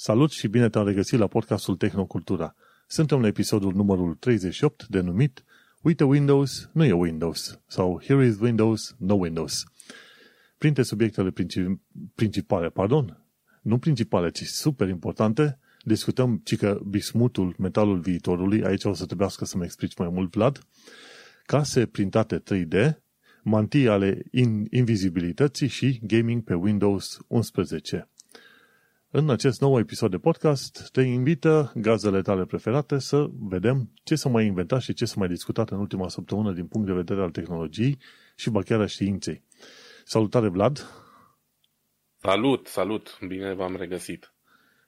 Salut și bine te-am regăsit la podcastul Tehnocultura. Suntem la episodul numărul 38 denumit Uite Windows, nu e Windows sau Here is Windows, no Windows. Printre subiectele principale, pardon, nu principale, ci super importante, discutăm ci că bismutul, metalul viitorului, aici o să trebuiască să-mi explici mai mult, Vlad, case printate 3D, mantii ale invizibilității și gaming pe Windows 11. În acest nou episod de podcast te invită gazele tale preferate să vedem ce s-a mai inventat și ce s-a mai discutat în ultima săptămână din punct de vedere al tehnologiei și ba chiar a științei. Salutare, Vlad! Salut, salut! Bine v-am regăsit!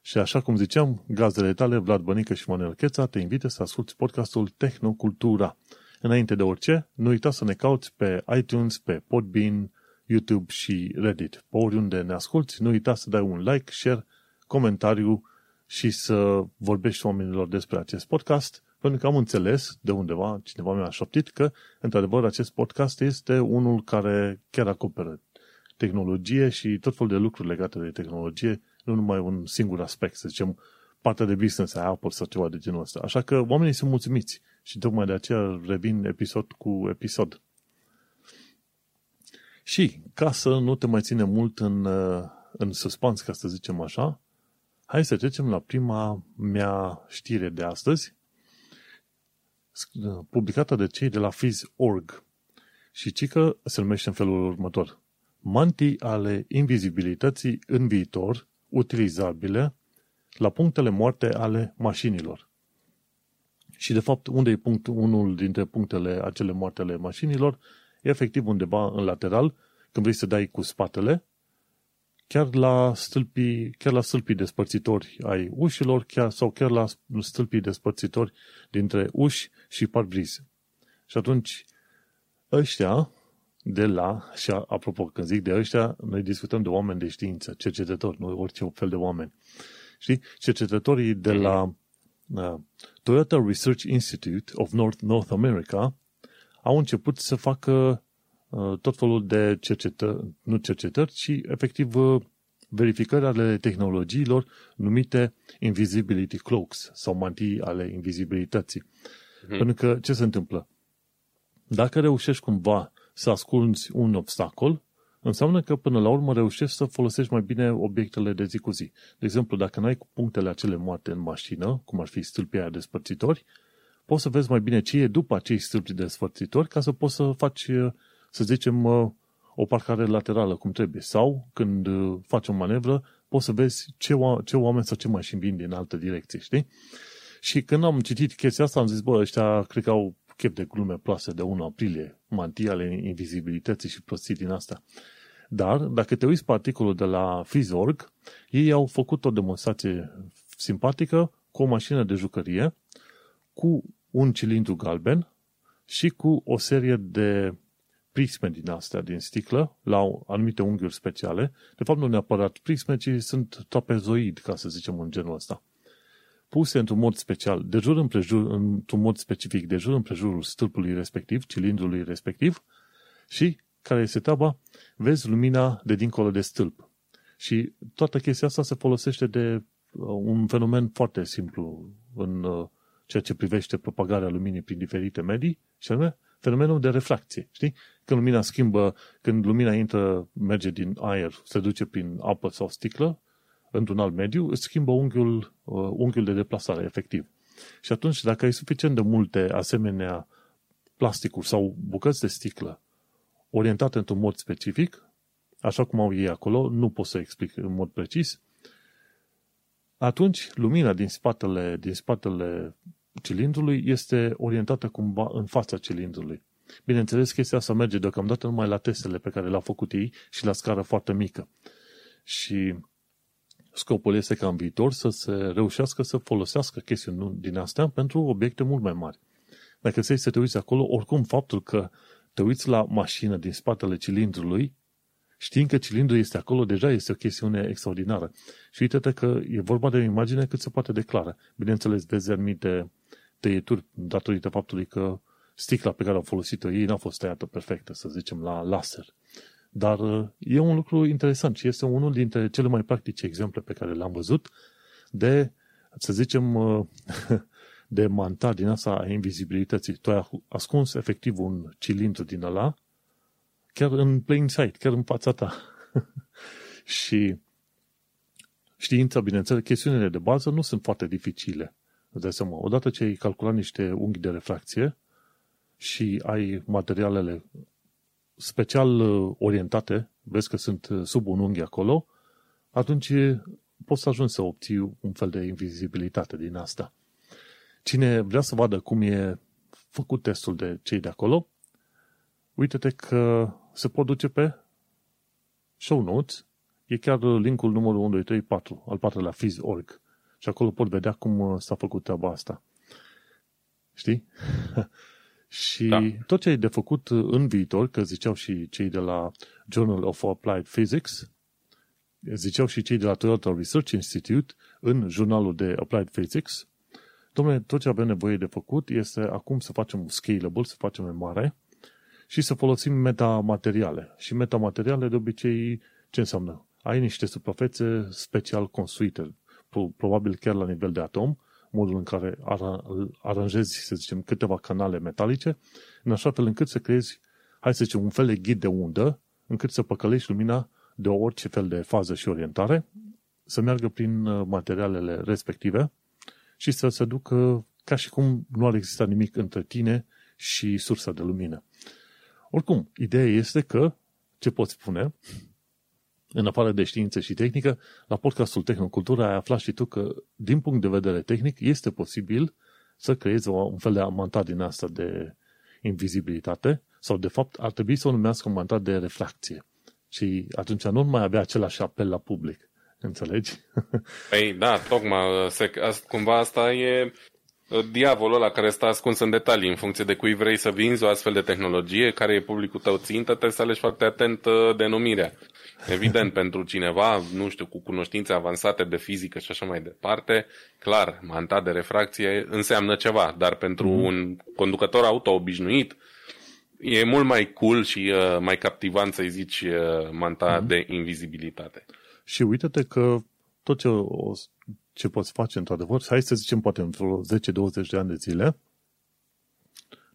Și așa cum ziceam, gazele tale, Vlad Bănică și Manuel Cheța, te invită să asculti podcastul Tehnocultura. Înainte de orice, nu uita să ne cauți pe iTunes, pe Podbean, YouTube și Reddit. Pe oriunde ne asculti, nu uita să dai un like, share, comentariu și să vorbești oamenilor despre acest podcast, pentru că am înțeles de undeva, cineva mi-a șoptit că, într-adevăr, acest podcast este unul care chiar acoperă tehnologie și tot felul de lucruri legate de tehnologie, nu numai un singur aspect, să zicem, partea de business a Apple sau ceva de genul ăsta. Așa că oamenii sunt mulțumiți și tocmai de aceea revin episod cu episod. Și, ca să nu te mai ține mult în, în suspans, ca să zicem așa, hai să trecem la prima mea știre de astăzi, publicată de cei de la Fizz.org. Și cică se numește în felul următor. Mantii ale invizibilității în viitor, utilizabile la punctele moarte ale mașinilor. Și de fapt, unde e punct, unul dintre punctele acele moarte ale mașinilor? E efectiv undeva în lateral, când vrei să dai cu spatele, chiar la stâlpii, chiar la stâlpii despărțitori ai ușilor, chiar, sau chiar la stâlpii despărțitori dintre uși și parbriz. Și atunci, ăștia de la, și apropo, când zic de ăștia, noi discutăm de oameni de știință, cercetători, nu orice fel de oameni. Știi? Cercetătorii de la uh, Toyota Research Institute of North, North America au început să facă uh, tot felul de cercetări, nu cercetări, ci efectiv uh, verificări ale tehnologiilor numite invisibility cloaks sau mantii ale invizibilității. Mm-hmm. Pentru că ce se întâmplă? Dacă reușești cumva să ascunzi un obstacol, înseamnă că până la urmă reușești să folosești mai bine obiectele de zi cu zi. De exemplu, dacă n-ai punctele acele moarte în mașină, cum ar fi stâlpii aia despărțitori, poți să vezi mai bine ce e după acei stâlpi despărțitori ca să poți să faci, să zicem, o parcare laterală cum trebuie. Sau, când faci o manevră, poți să vezi ce, ce oameni sau ce mașini vin din altă direcție, știi? Și când am citit chestia asta, am zis, bă, ăștia cred că au chef de glume plase de 1 aprilie, mantii ale invizibilității și prostii din asta. Dar, dacă te uiți pe articolul de la Fizorg, ei au făcut o demonstrație simpatică cu o mașină de jucărie, cu un cilindru galben și cu o serie de prisme din astea, din sticlă, la anumite unghiuri speciale. De fapt, nu neapărat prisme, ci sunt trapezoid, ca să zicem în genul ăsta puse într-un mod special, de jur împrejur, într-un mod specific, de jur împrejurul stâlpului respectiv, cilindrului respectiv, și, care este treaba, vezi lumina de dincolo de stâlp. Și toată chestia asta se folosește de uh, un fenomen foarte simplu în uh, ceea ce privește propagarea luminii prin diferite medii, și anume fenomenul de refracție. Știi? Când lumina schimbă, când lumina intră, merge din aer, se duce prin apă sau sticlă, într-un alt mediu, îți schimbă unghiul, uh, unghiul de deplasare, efectiv. Și atunci, dacă ai suficient de multe asemenea plasticuri sau bucăți de sticlă orientate într-un mod specific, așa cum au ei acolo, nu pot să explic în mod precis, atunci lumina din spatele, din spatele cilindrului este orientată cumva în fața cilindrului. Bineînțeles, chestia asta merge deocamdată numai la testele pe care le-au făcut ei și la scară foarte mică. Și Scopul este ca în viitor să se reușească să folosească chestiuni din astea pentru obiecte mult mai mari. Dacă ți să te uiți acolo, oricum faptul că te uiți la mașină din spatele cilindrului, știind că cilindrul este acolo, deja este o chestiune extraordinară. Și uite-te că e vorba de o imagine cât se poate declară. Bineînțeles, vezi anumite tăieturi datorită faptului că sticla pe care au folosit-o ei n-a fost tăiată perfectă, să zicem, la laser. Dar uh, e un lucru interesant și este unul dintre cele mai practice exemple pe care le-am văzut de, să zicem, de manta din asta a invizibilității. Tu ai ascuns efectiv un cilindru din ăla chiar în plain sight, chiar în fața ta. și știința, bineînțeles, chestiunile de bază nu sunt foarte dificile. Îți dai seama, odată ce ai calculat niște unghi de refracție și ai materialele special uh, orientate, vezi că sunt uh, sub un unghi acolo, atunci uh, poți să ajungi să obții un fel de invizibilitate din asta. Cine vrea să vadă cum e făcut testul de cei de acolo, uite-te că se pot duce pe show notes, e chiar linkul numărul 1, 2, 3, 4, al patrulea Fiz.org. Și acolo pot vedea cum s-a făcut treaba asta. Știi? Și da. tot ce ai de făcut în viitor, că ziceau și cei de la Journal of Applied Physics, ziceau și cei de la Toyota Research Institute în jurnalul de Applied Physics, domnule, tot ce avem nevoie de făcut este acum să facem scalable, să facem mai mare și să folosim metamateriale. Și metamateriale de obicei ce înseamnă? Ai niște suprafețe special construite, probabil chiar la nivel de atom, modul în care aranjezi, să zicem, câteva canale metalice, în așa fel încât să creezi, hai să zicem, un fel de ghid de undă, încât să păcălești lumina de orice fel de fază și orientare, să meargă prin uh, materialele respective și să se ducă ca și cum nu ar exista nimic între tine și sursa de lumină. Oricum, ideea este că, ce poți spune, în afară de știință și tehnică, la podcastul Tehnocultura ai aflat și tu că, din punct de vedere tehnic, este posibil să creezi un fel de amantat din asta de invizibilitate sau, de fapt, ar trebui să o numească un amantat de refracție. Și atunci nu mai avea același apel la public. Înțelegi? Păi da, tocmai, se, cumva asta e diavolul ăla care stă ascuns în detalii, în funcție de cui vrei să vinzi o astfel de tehnologie, care e publicul tău țintă, trebuie să alegi foarte atent uh, denumirea. Evident, pentru cineva, nu știu, cu cunoștințe avansate de fizică și așa mai departe, clar, manta de refracție înseamnă ceva, dar pentru mm. un conducător auto obișnuit, e mult mai cool și uh, mai captivant să-i zici uh, manta mm. de invizibilitate. Și uite-te că tot ce, o, ce poți face într-adevăr, hai să zicem poate într-o 10-20 de ani de zile,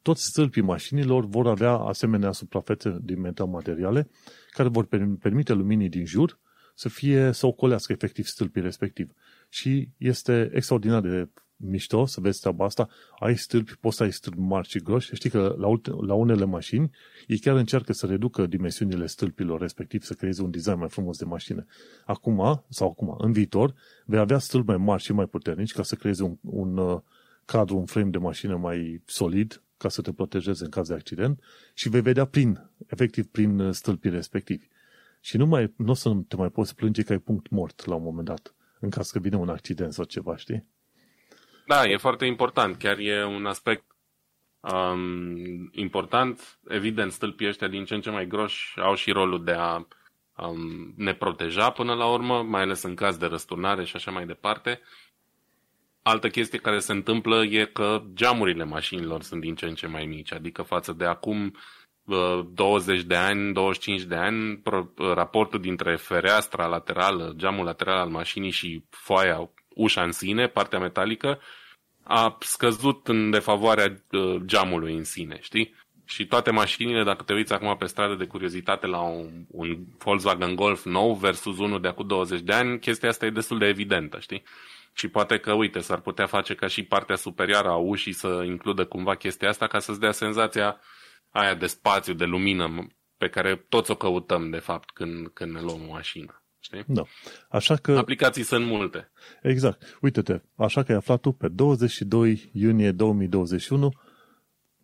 toți stâlpii mașinilor vor avea asemenea suprafețe din metamateriale care vor permite luminii din jur să fie, să ocolească efectiv stâlpii respectiv. Și este extraordinar de mișto să vezi treaba asta. Ai stâlpi, poți să ai stâlpi mari și groși. Știi că la, la unele mașini ei chiar încearcă să reducă dimensiunile stâlpilor, respectiv să creeze un design mai frumos de mașină. Acum, sau acum, în viitor, vei avea stâlpi mai mari și mai puternici ca să creeze un, un uh, cadru, un frame de mașină mai solid, ca să te protejeze în caz de accident și vei vedea prin, efectiv prin uh, stâlpii respectivi. Și nu, mai, nu o să te mai poți plânge că ai punct mort la un moment dat, în caz că vine un accident sau ceva, știi? Da, e foarte important. Chiar e un aspect um, important. Evident, stâlpii ăștia din ce în ce mai groși au și rolul de a um, ne proteja până la urmă, mai ales în caz de răsturnare și așa mai departe. Altă chestie care se întâmplă e că geamurile mașinilor sunt din ce în ce mai mici, adică față de acum 20 de ani, 25 de ani, raportul dintre fereastra laterală, geamul lateral al mașinii și foaia, ușa în sine, partea metalică, a scăzut în defavoarea uh, geamului în sine, știi? Și toate mașinile, dacă te uiți acum pe stradă de curiozitate la un, un Volkswagen Golf nou versus unul de acum 20 de ani, chestia asta e destul de evidentă, știi? Și poate că, uite, s-ar putea face ca și partea superioară a ușii să includă cumva chestia asta ca să-ți dea senzația aia de spațiu, de lumină pe care toți o căutăm, de fapt, când, când ne luăm o mașină. Știi? Da. Așa că... Aplicații sunt multe. Exact. Uite-te, așa că ai aflat tu pe 22 iunie 2021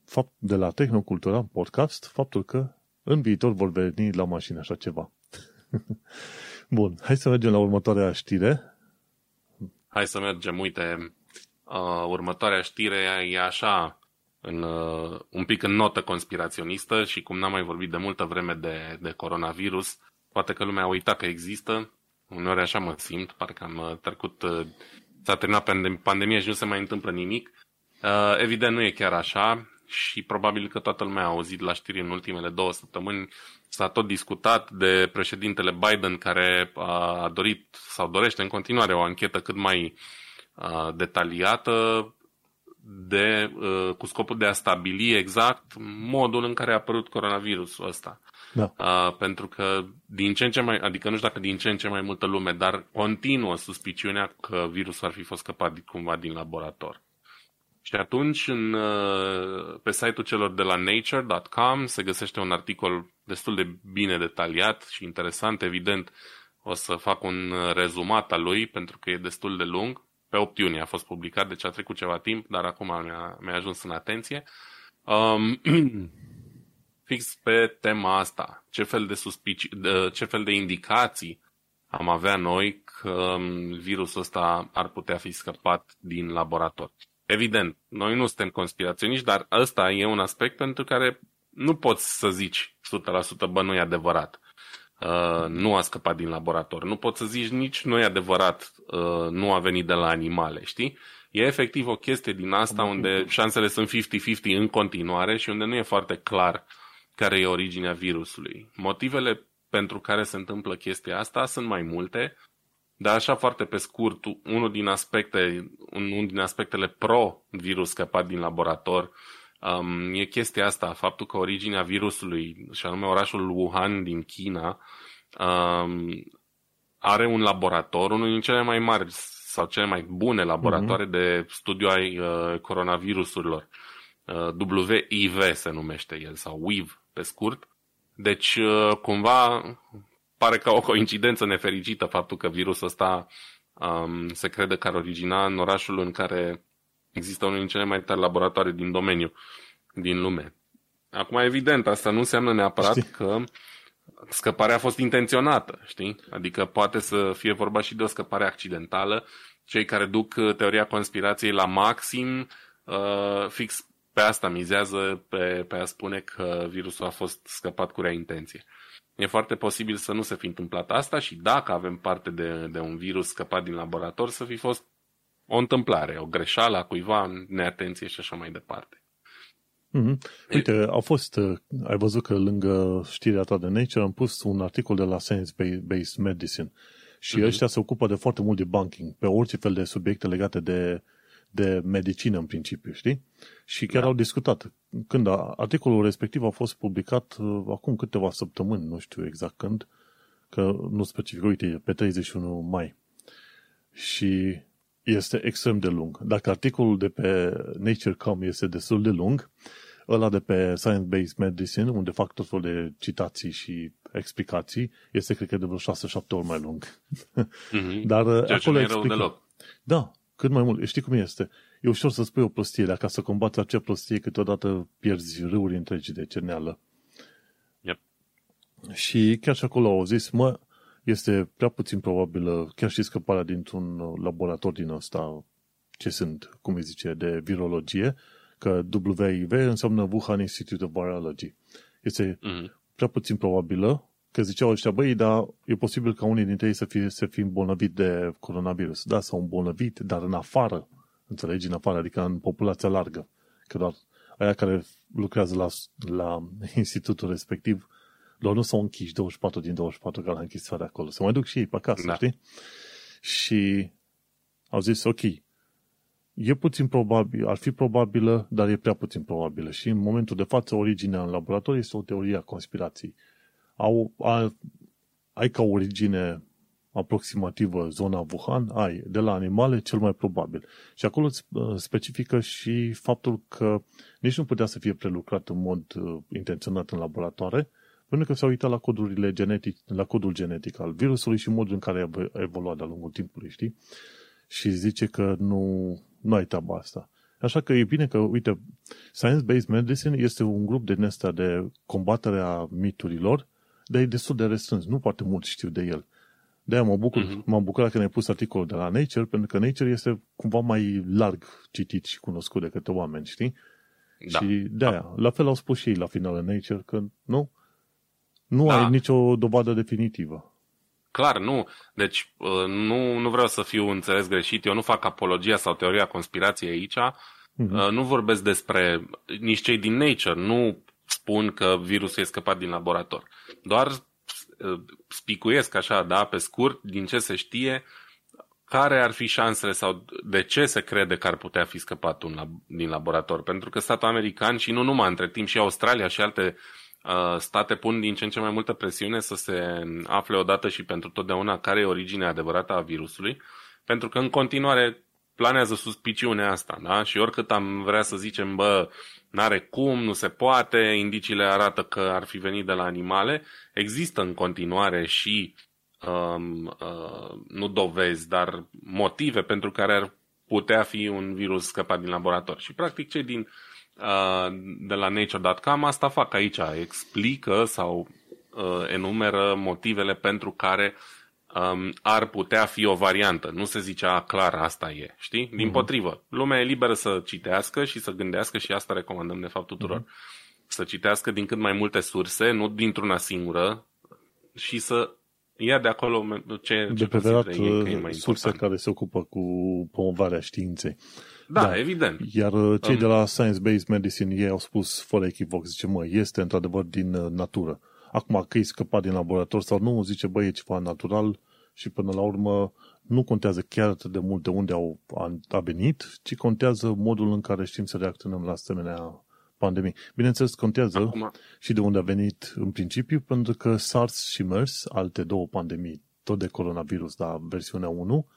fapt, de la Tehnocultura podcast faptul că în viitor vor veni la mașină așa ceva. Bun, hai să mergem la următoarea știre. Hai să mergem, uite, uh, următoarea știre e așa, în, uh, un pic în notă conspiraționistă și cum n-am mai vorbit de multă vreme de, de coronavirus, poate că lumea a uitat că există, uneori așa mă simt, parcă am uh, trecut, uh, s-a terminat pandemia și nu se mai întâmplă nimic. Uh, evident nu e chiar așa și probabil că toată lumea a auzit la știri în ultimele două săptămâni S-a tot discutat de președintele Biden care a dorit sau dorește în continuare o anchetă cât mai detaliată de, cu scopul de a stabili exact modul în care a apărut coronavirusul ăsta. Da. Uh, pentru că din ce în ce mai, adică nu știu dacă din ce în ce mai multă lume, dar continuă suspiciunea că virusul ar fi fost scăpat cumva din laborator. Și atunci, în, pe site-ul celor de la nature.com se găsește un articol destul de bine detaliat și interesant. Evident, o să fac un rezumat al lui, pentru că e destul de lung. Pe 8 iunie a fost publicat, deci a trecut ceva timp, dar acum mi-a, mi-a ajuns în atenție. Um, fix pe tema asta. Ce fel de, suspici, ce fel de indicații am avea noi că um, virusul ăsta ar putea fi scăpat din laborator. Evident, noi nu suntem conspiraționiști, dar ăsta e un aspect pentru care nu poți să zici 100% bă, nu e adevărat. Uh, nu a scăpat din laborator. Nu poți să zici nici nu e adevărat, uh, nu a venit de la animale, știi? E efectiv o chestie din asta unde șansele sunt 50-50 în continuare și unde nu e foarte clar care e originea virusului. Motivele pentru care se întâmplă chestia asta sunt mai multe, dar așa foarte pe scurt, unul din, aspecte, unul din aspectele pro-virus scăpat din laborator um, e chestia asta, faptul că originea virusului, și anume orașul Wuhan din China, um, are un laborator, unul din cele mai mari sau cele mai bune laboratoare mm-hmm. de studiu ai uh, coronavirusurilor. Uh, WIV se numește el, sau WIV pe scurt. Deci, uh, cumva, pare ca o coincidență nefericită faptul că virusul ăsta um, se crede că ar origina în orașul în care există unul din cele mai tari laboratoare din domeniu, din lume. Acum, evident, asta nu înseamnă neapărat știi. că scăparea a fost intenționată, știi? Adică poate să fie vorba și de o scăpare accidentală. Cei care duc uh, teoria conspirației la maxim, uh, fix pe asta mizează, pe, pe a spune că virusul a fost scăpat cu rea intenție. E foarte posibil să nu se fi întâmplat asta și dacă avem parte de, de un virus scăpat din laborator, să fi fost o întâmplare, o greșeală a cuiva, neatenție și așa mai departe. Mm-hmm. Uite, au fost, uh, ai văzut că lângă știrea ta de Nature am pus un articol de la Science-Based Medicine și mm-hmm. ăștia se ocupă de foarte mult de banking, pe orice fel de subiecte legate de de medicină în principiu, știi? Și chiar da. au discutat. Când a, articolul respectiv a fost publicat uh, acum câteva săptămâni, nu știu exact când, că nu specific, uite, pe 31 mai. Și este extrem de lung. Dacă articolul de pe Nature.com este destul de lung, ăla de pe Science-Based Medicine, unde fac tot felul de citații și explicații, este, cred că, de vreo 6-7 ori mai lung. Mm-hmm. Dar uh, Ceea acolo explică... deloc. Da, cât mai mult. Știi cum este? E ușor să spui o prostie, dar ca să combați acea prostie, câteodată pierzi râuri întregi de cerneală. Yep. Și chiar și acolo au zis, mă, este prea puțin probabilă, chiar și scăparea dintr-un laborator din ăsta, ce sunt, cum îi zice, de virologie, că WIV înseamnă Wuhan Institute of Virology. Este mm-hmm. prea puțin probabilă, că ziceau ăștia, băi, dar e posibil ca unii dintre ei să fie, să fie îmbolnăvit de coronavirus. Da, s-au îmbolnăvit, dar în afară, înțelegi, în afară, adică în populația largă. Că doar aia care lucrează la, la institutul respectiv, lor nu s-au închiși 24 din 24 ca la închisoare acolo. Se mai duc și ei pe acasă, da. știi? Și au zis, ok, e puțin probabil, ar fi probabilă, dar e prea puțin probabilă. Și în momentul de față, originea în laborator este o teorie a conspirației au, a, ai ca origine aproximativă zona Wuhan, ai de la animale cel mai probabil. Și acolo îți uh, specifică și faptul că nici nu putea să fie prelucrat în mod uh, intenționat în laboratoare, pentru că s-au uitat la codurile genetic, la codul genetic al virusului și modul în care a evoluat de-a lungul timpului, știi? Și zice că nu, nu ai treaba asta. Așa că e bine că, uite, Science-Based Medicine este un grup de nesta de combatere a miturilor dar e destul de restrâns. Nu foarte mult știu de el. De-aia mă bucur, uh-huh. m-am bucurat că ne-ai pus articolul de la Nature, pentru că Nature este cumva mai larg citit și cunoscut de către oameni, știi? Da. Și de-aia, da. la fel au spus și ei la final în Nature, că nu, nu da. ai nicio dovadă definitivă. Clar, nu. Deci, uh, nu, nu vreau să fiu înțeles greșit. Eu nu fac apologia sau teoria conspirației aici. Uh-huh. Nu vorbesc despre nici cei din Nature. Nu spun că virusul e scăpat din laborator. Doar uh, spicuiesc așa, da, pe scurt, din ce se știe, care ar fi șansele sau de ce se crede că ar putea fi scăpat un lab- din laborator? Pentru că statul american și nu numai, între timp și Australia și alte uh, state pun din ce în ce mai multă presiune să se afle odată și pentru totdeauna care e originea adevărată a virusului, pentru că în continuare planează suspiciunea asta, da? Și oricât am vrea să zicem, bă, n-are cum, nu se poate, indiciile arată că ar fi venit de la animale, există în continuare și um, uh, nu dovezi, dar motive pentru care ar putea fi un virus scăpat din laborator. Și practic cei din uh, de la nature.com asta fac aici, explică sau uh, enumeră motivele pentru care um, ar putea fi o variantă. Nu se zicea clar asta e, știi? Din mm-hmm. potrivă, lumea e liberă să citească și să gândească și asta recomandăm de fapt tuturor. Mm-hmm. Să citească din cât mai multe surse, nu dintr-una singură și să ia de acolo ce, de preferat uh, surse care se ocupă cu promovarea științei. Da, da, evident. Iar uh, cei um, de la Science-Based Medicine, ei au spus fără echivoc, zice, mă, este într-adevăr din uh, natură. Acum că e scăpat din laborator sau nu, zice, băi, e ceva natural și până la urmă nu contează chiar atât de mult de unde au, a, a venit, ci contează modul în care știm să reacționăm la asemenea pandemii. Bineînțeles, contează Acum. și de unde a venit în principiu, pentru că SARS și MERS, alte două pandemii, tot de coronavirus, dar versiunea 1,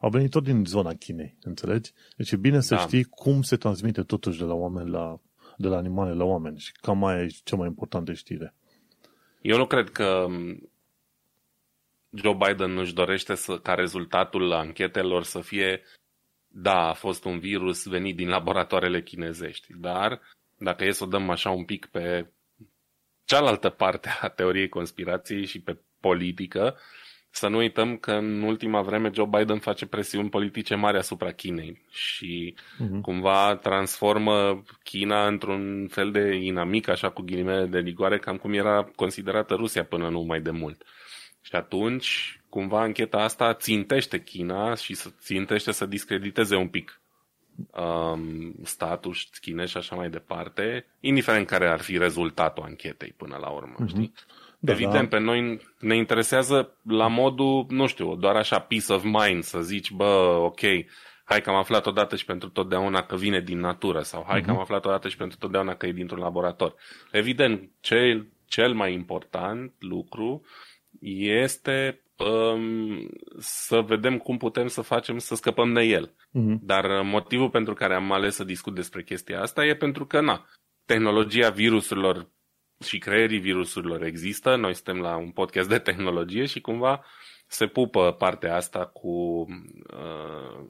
au venit tot din zona Chinei, înțelegi? Deci e bine să da. știi cum se transmite totuși de la oameni la, de la animale la oameni și cam mai e cea mai importantă știre. Eu nu cred că Joe Biden nu-și dorește să, ca rezultatul anchetelor să fie da, a fost un virus venit din laboratoarele chinezești, dar dacă e să o dăm așa un pic pe cealaltă parte a teoriei conspirației și pe politică, să nu uităm că în ultima vreme Joe Biden face presiuni politice mari asupra Chinei și uh-huh. cumva transformă China într-un fel de inamic, așa cu ghilimele de ligoare, cam cum era considerată Rusia până nu mai de mult. Și atunci, cumva, ancheta asta țintește China și țintește să discrediteze un pic um, statul chinez și așa mai departe, indiferent care ar fi rezultatul anchetei până la urmă, uh-huh. știi? Da, Evident, da. pe noi ne interesează la modul, nu știu, doar așa peace of mind, să zici, bă, ok, hai că am aflat odată și pentru totdeauna că vine din natură sau hai uh-huh. că am mhm. aflat odată și pentru totdeauna că e dintr-un laborator. Evident, cel, cel mai important lucru este um, să vedem cum putem să facem să scăpăm de el. Uh-huh. Dar uh, motivul pentru care am ales să discut despre chestia asta e pentru că, na, tehnologia virusurilor și creierii virusurilor există. Noi suntem la un podcast de tehnologie și cumva se pupă partea asta cu uh,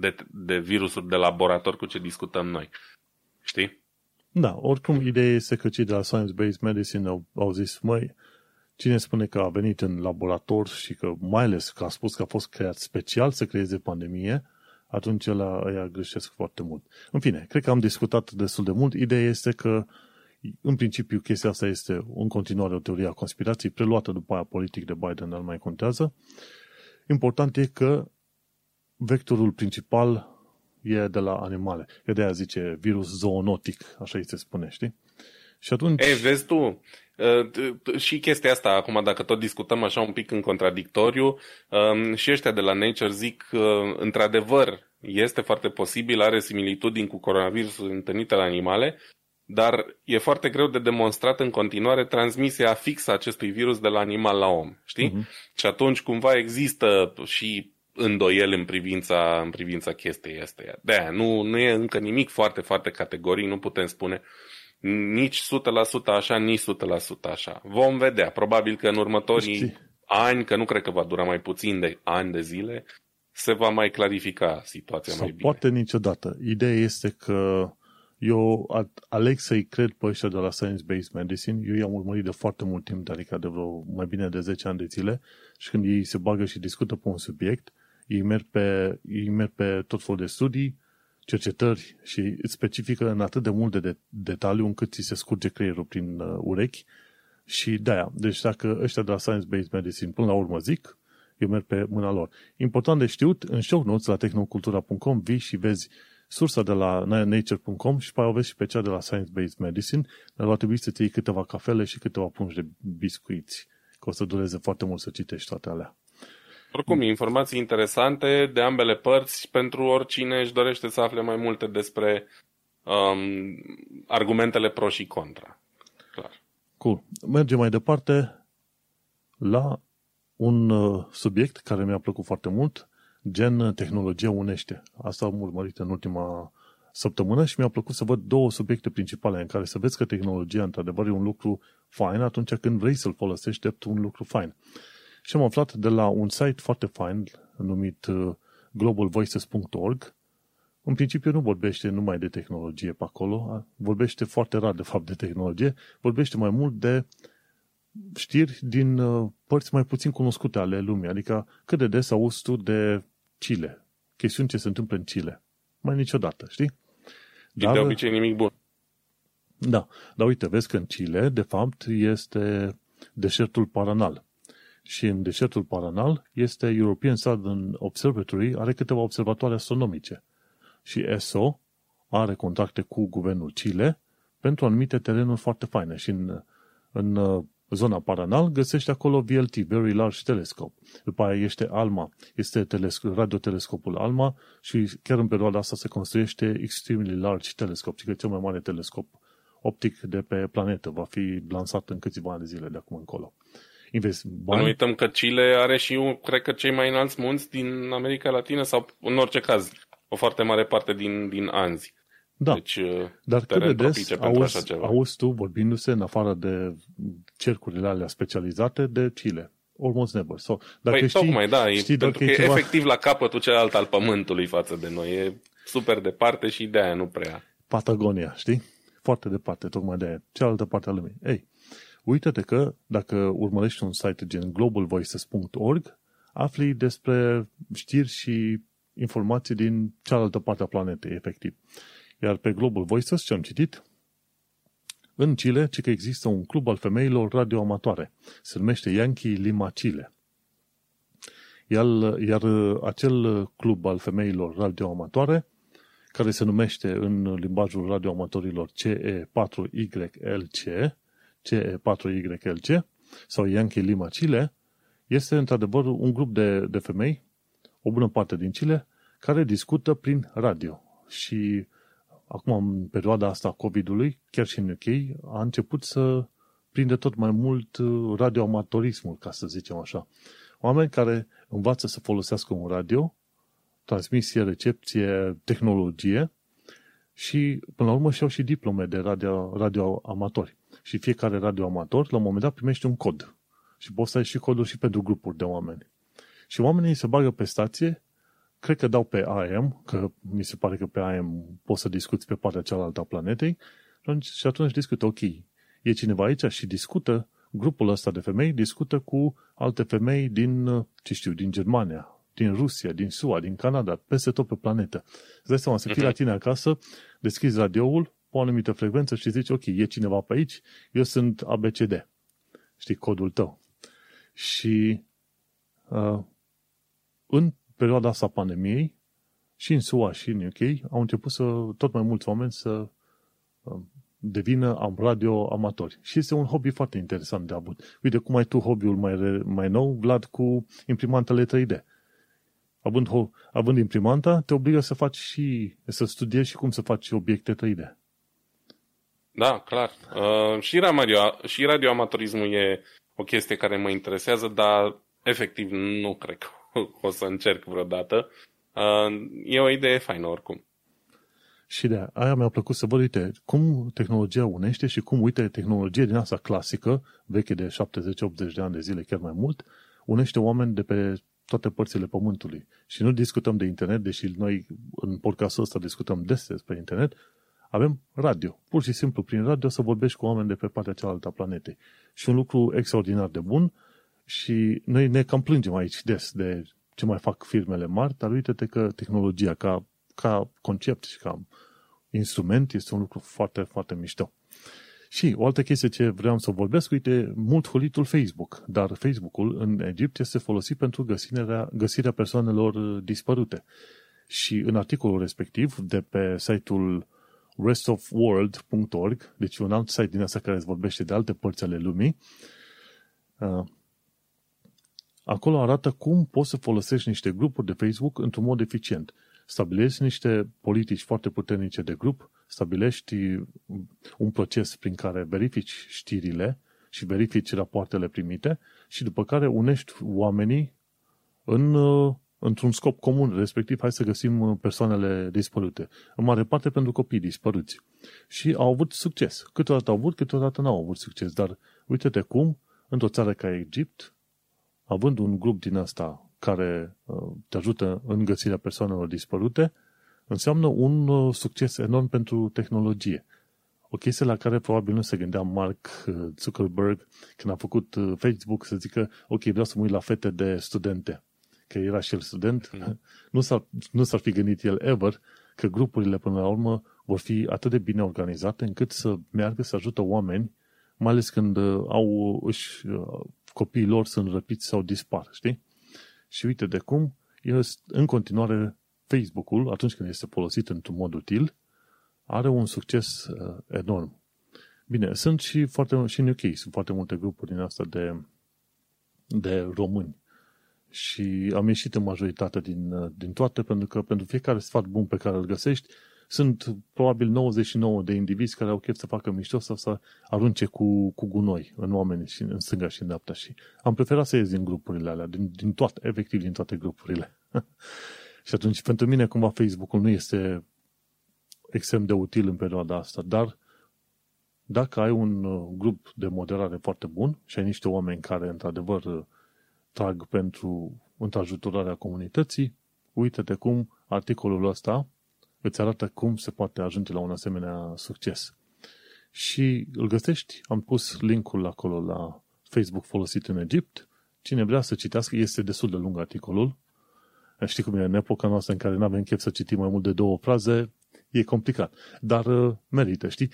de, de virusuri de laborator cu ce discutăm noi. Știi? Da, oricum ideea este că cei de la Science Based Medicine au, au zis, măi, Cine spune că a venit în laborator și că, mai ales că a spus că a fost creat special să creeze pandemie, atunci la ăia greșesc foarte mult. În fine, cred că am discutat destul de mult. Ideea este că, în principiu, chestia asta este în continuare o teorie a conspirației, preluată după aia politic de Biden, dar nu mai contează. Important e că vectorul principal e de la animale. E de aia zice virus zoonotic, așa îi se spune, știi? Și atunci... Ei, vezi tu, uh, și chestia asta, acum dacă tot discutăm așa un pic în contradictoriu, um, și ăștia de la Nature zic, într-adevăr, este foarte posibil, are similitudini cu coronavirusul întâlnite la animale, dar e foarte greu de demonstrat în continuare transmisia fixă a acestui virus de la animal la om, știi? Uh-huh. Și atunci cumva există și îndoiel în privința, în privința chestiei astea. De-aia, nu, nu e încă nimic foarte, foarte categoric, nu putem spune nici 100% așa, nici 100% așa. Vom vedea. Probabil că în următorii Știi. ani, că nu cred că va dura mai puțin de ani de zile, se va mai clarifica situația Sau mai bine. poate niciodată. Ideea este că eu aleg să-i cred pe ăștia de la Science Based Medicine. Eu i-am urmărit de foarte mult timp, adică de vreo mai bine de 10 ani de zile și când ei se bagă și discută pe un subiect, ei merg pe, ei merg pe tot felul de studii, cercetări și îți specifică în atât de mult de, de detaliu încât ți se scurge creierul prin uh, urechi și de-aia. Deci dacă ăștia de la Science Based Medicine până la urmă zic, eu merg pe mâna lor. Important de știut, în show notes la tehnocultura.com vii și vezi sursa de la nature.com și pe aia o vezi și pe cea de la Science Based Medicine, dar va trebui să-ți iei câteva cafele și câteva pungi de biscuiți, că o să dureze foarte mult să citești toate alea. Oricum, informații interesante de ambele părți pentru oricine își dorește să afle mai multe despre um, argumentele pro și contra. Clar. Cool. Mergem mai departe la un uh, subiect care mi-a plăcut foarte mult, gen tehnologia unește. Asta am urmărit în ultima săptămână și mi-a plăcut să văd două subiecte principale în care să vezi că tehnologia într-adevăr e un lucru fain atunci când vrei să-l folosești drept un lucru fain. Și am aflat de la un site foarte fain numit uh, globalvoices.org. În principiu nu vorbește numai de tehnologie pe acolo, vorbește foarte rar de fapt de tehnologie, vorbește mai mult de știri din uh, părți mai puțin cunoscute ale lumii, adică cât de des auzi tu de Chile, chestiuni ce se întâmplă în Chile. Mai niciodată, știi? Dar, de obicei nimic bun. Da, dar uite, vezi că în Chile, de fapt, este deșertul Paranal. Și în deșertul Paranal este European Southern Observatory, are câteva observatoare astronomice. Și ESO are contacte cu guvernul Chile pentru anumite terenuri foarte faine. Și în, în zona Paranal, găsește acolo VLT, Very Large Telescope. După aia este ALMA, este telesco- radiotelescopul ALMA și chiar în perioada asta se construiește Extremely Large Telescope, și că cel mai mare telescop optic de pe planetă va fi lansat în câțiva ani de zile de acum încolo. Invest bani. Nu uităm că Chile are și, eu, cred că, cei mai înalți munți din America Latină sau, în orice caz, o foarte mare parte din, din Anzi. Da, deci, uh, dar cât de des auzi, auzi tu vorbindu-se în afară de cercurile alea specializate de Chile? Almost never. So, dacă păi, știi, tocmai, da, știi pentru că e ceva... efectiv la capătul celălalt al pământului față de noi. E super departe și de aia nu prea. Patagonia, știi? Foarte departe, tocmai de aia. Cealaltă parte a lumii. Ei, uite-te că dacă urmărești un site gen globalvoices.org, afli despre știri și informații din cealaltă parte a planetei, efectiv. Iar pe Global Voices, ce am citit, în Chile, ci că există un club al femeilor radioamatoare. Se numește Yankee Lima Chile. Iar, iar acel club al femeilor radioamatoare, care se numește în limbajul radioamatorilor CE4YLC, CE4YLC, sau Yankee Lima Chile, este într-adevăr un grup de, de femei, o bună parte din Chile, care discută prin radio. Și acum în perioada asta a COVID-ului, chiar și în UK, a început să prinde tot mai mult uh, radioamatorismul, ca să zicem așa. Oameni care învață să folosească un radio, transmisie, recepție, tehnologie și până la urmă și-au și diplome de radio, radioamatori. Și fiecare radioamator, la un moment dat, primește un cod. Și poți să ai și coduri și pentru grupuri de oameni. Și oamenii se bagă pe stație cred că dau pe AM, că mi se pare că pe AM poți să discuți pe partea cealaltă a planetei, și atunci discută, ok, e cineva aici și discută, grupul ăsta de femei discută cu alte femei din, ce știu, din Germania, din Rusia, din SUA, din Canada, peste tot pe planetă. Îți dai seama, să fii la mhm. tine acasă, deschizi radioul, pe o anumită frecvență și zici, ok, e cineva pe aici, eu sunt ABCD. Știi, codul tău. Și uh, în perioada asta pandemiei, și în SUA și în UK, au început să, tot mai mulți oameni să um, devină radio amatori. Și este un hobby foarte interesant de avut. Uite cum ai tu hobby-ul mai, mai nou, Vlad, cu imprimantele 3D. Având, având imprimanta, te obligă să faci și, să studiezi și cum să faci obiecte 3D. Da, clar. Uh, și, radio, și radioamatorismul e o chestie care mă interesează, dar efectiv nu cred că o să încerc vreodată. Uh, e o idee faină oricum. Și de aia mi-a plăcut să văd, uite, cum tehnologia unește și cum, uite, tehnologia din asta clasică, veche de 70-80 de ani de zile, chiar mai mult, unește oameni de pe toate părțile pământului. Și nu discutăm de internet, deși noi în podcastul ăsta discutăm des despre internet, avem radio. Pur și simplu, prin radio să vorbești cu oameni de pe partea cealaltă a planetei. Și un lucru extraordinar de bun, și noi ne cam plângem aici des de ce mai fac firmele mari, dar uite-te că tehnologia ca, ca concept și ca instrument este un lucru foarte, foarte mișto. Și o altă chestie ce vreau să vorbesc, uite, mult holitul Facebook, dar Facebook-ul în Egipt este folosit pentru găsirea, găsirea persoanelor dispărute. Și în articolul respectiv, de pe site-ul restofworld.org, deci un alt site din asta care îți vorbește de alte părți ale lumii, uh, acolo arată cum poți să folosești niște grupuri de Facebook într-un mod eficient. Stabilești niște politici foarte puternice de grup, stabilești un proces prin care verifici știrile și verifici rapoartele primite și după care unești oamenii în, uh, într-un scop comun, respectiv hai să găsim uh, persoanele dispărute. În mare parte pentru copii dispăruți. Și au avut succes. Câteodată au avut, câteodată nu au avut succes, dar uite-te cum, într-o țară ca Egipt, având un grup din asta care uh, te ajută în găsirea persoanelor dispărute, înseamnă un succes enorm pentru tehnologie. O chestie la care probabil nu se gândea Mark Zuckerberg când a făcut Facebook să zică, ok, vreau să mă uit la fete de studente că era și el student, mm. nu, s-ar, nu s-ar fi gândit el ever că grupurile până la urmă vor fi atât de bine organizate încât să meargă să ajută oameni, mai ales când uh, au își, uh, copiii lor sunt răpiți sau dispar, știi? Și uite de cum el, în continuare Facebook-ul, atunci când este folosit într-un mod util, are un succes uh, enorm. Bine, sunt și, foarte, și în UK, sunt foarte multe grupuri din asta de, de români și am ieșit în majoritate din, din toate, pentru că pentru fiecare sfat bun pe care îl găsești, sunt probabil 99 de indivizi care au chef să facă mișto sau să arunce cu, cu gunoi în oameni și în stânga și în dreapta și am preferat să ies din grupurile alea, din, din toate, efectiv din toate grupurile. și atunci pentru mine cumva Facebook-ul nu este extrem de util în perioada asta, dar dacă ai un uh, grup de moderare foarte bun și ai niște oameni care într-adevăr trag pentru întrajutorarea comunității, uite-te cum articolul ăsta îți arată cum se poate ajunge la un asemenea succes. Și îl găsești, am pus linkul acolo la Facebook folosit în Egipt. Cine vrea să citească, este destul de lung articolul. Știi cum e, în epoca noastră în care nu avem chef să citim mai mult de două fraze, e complicat. Dar uh, merită, știi?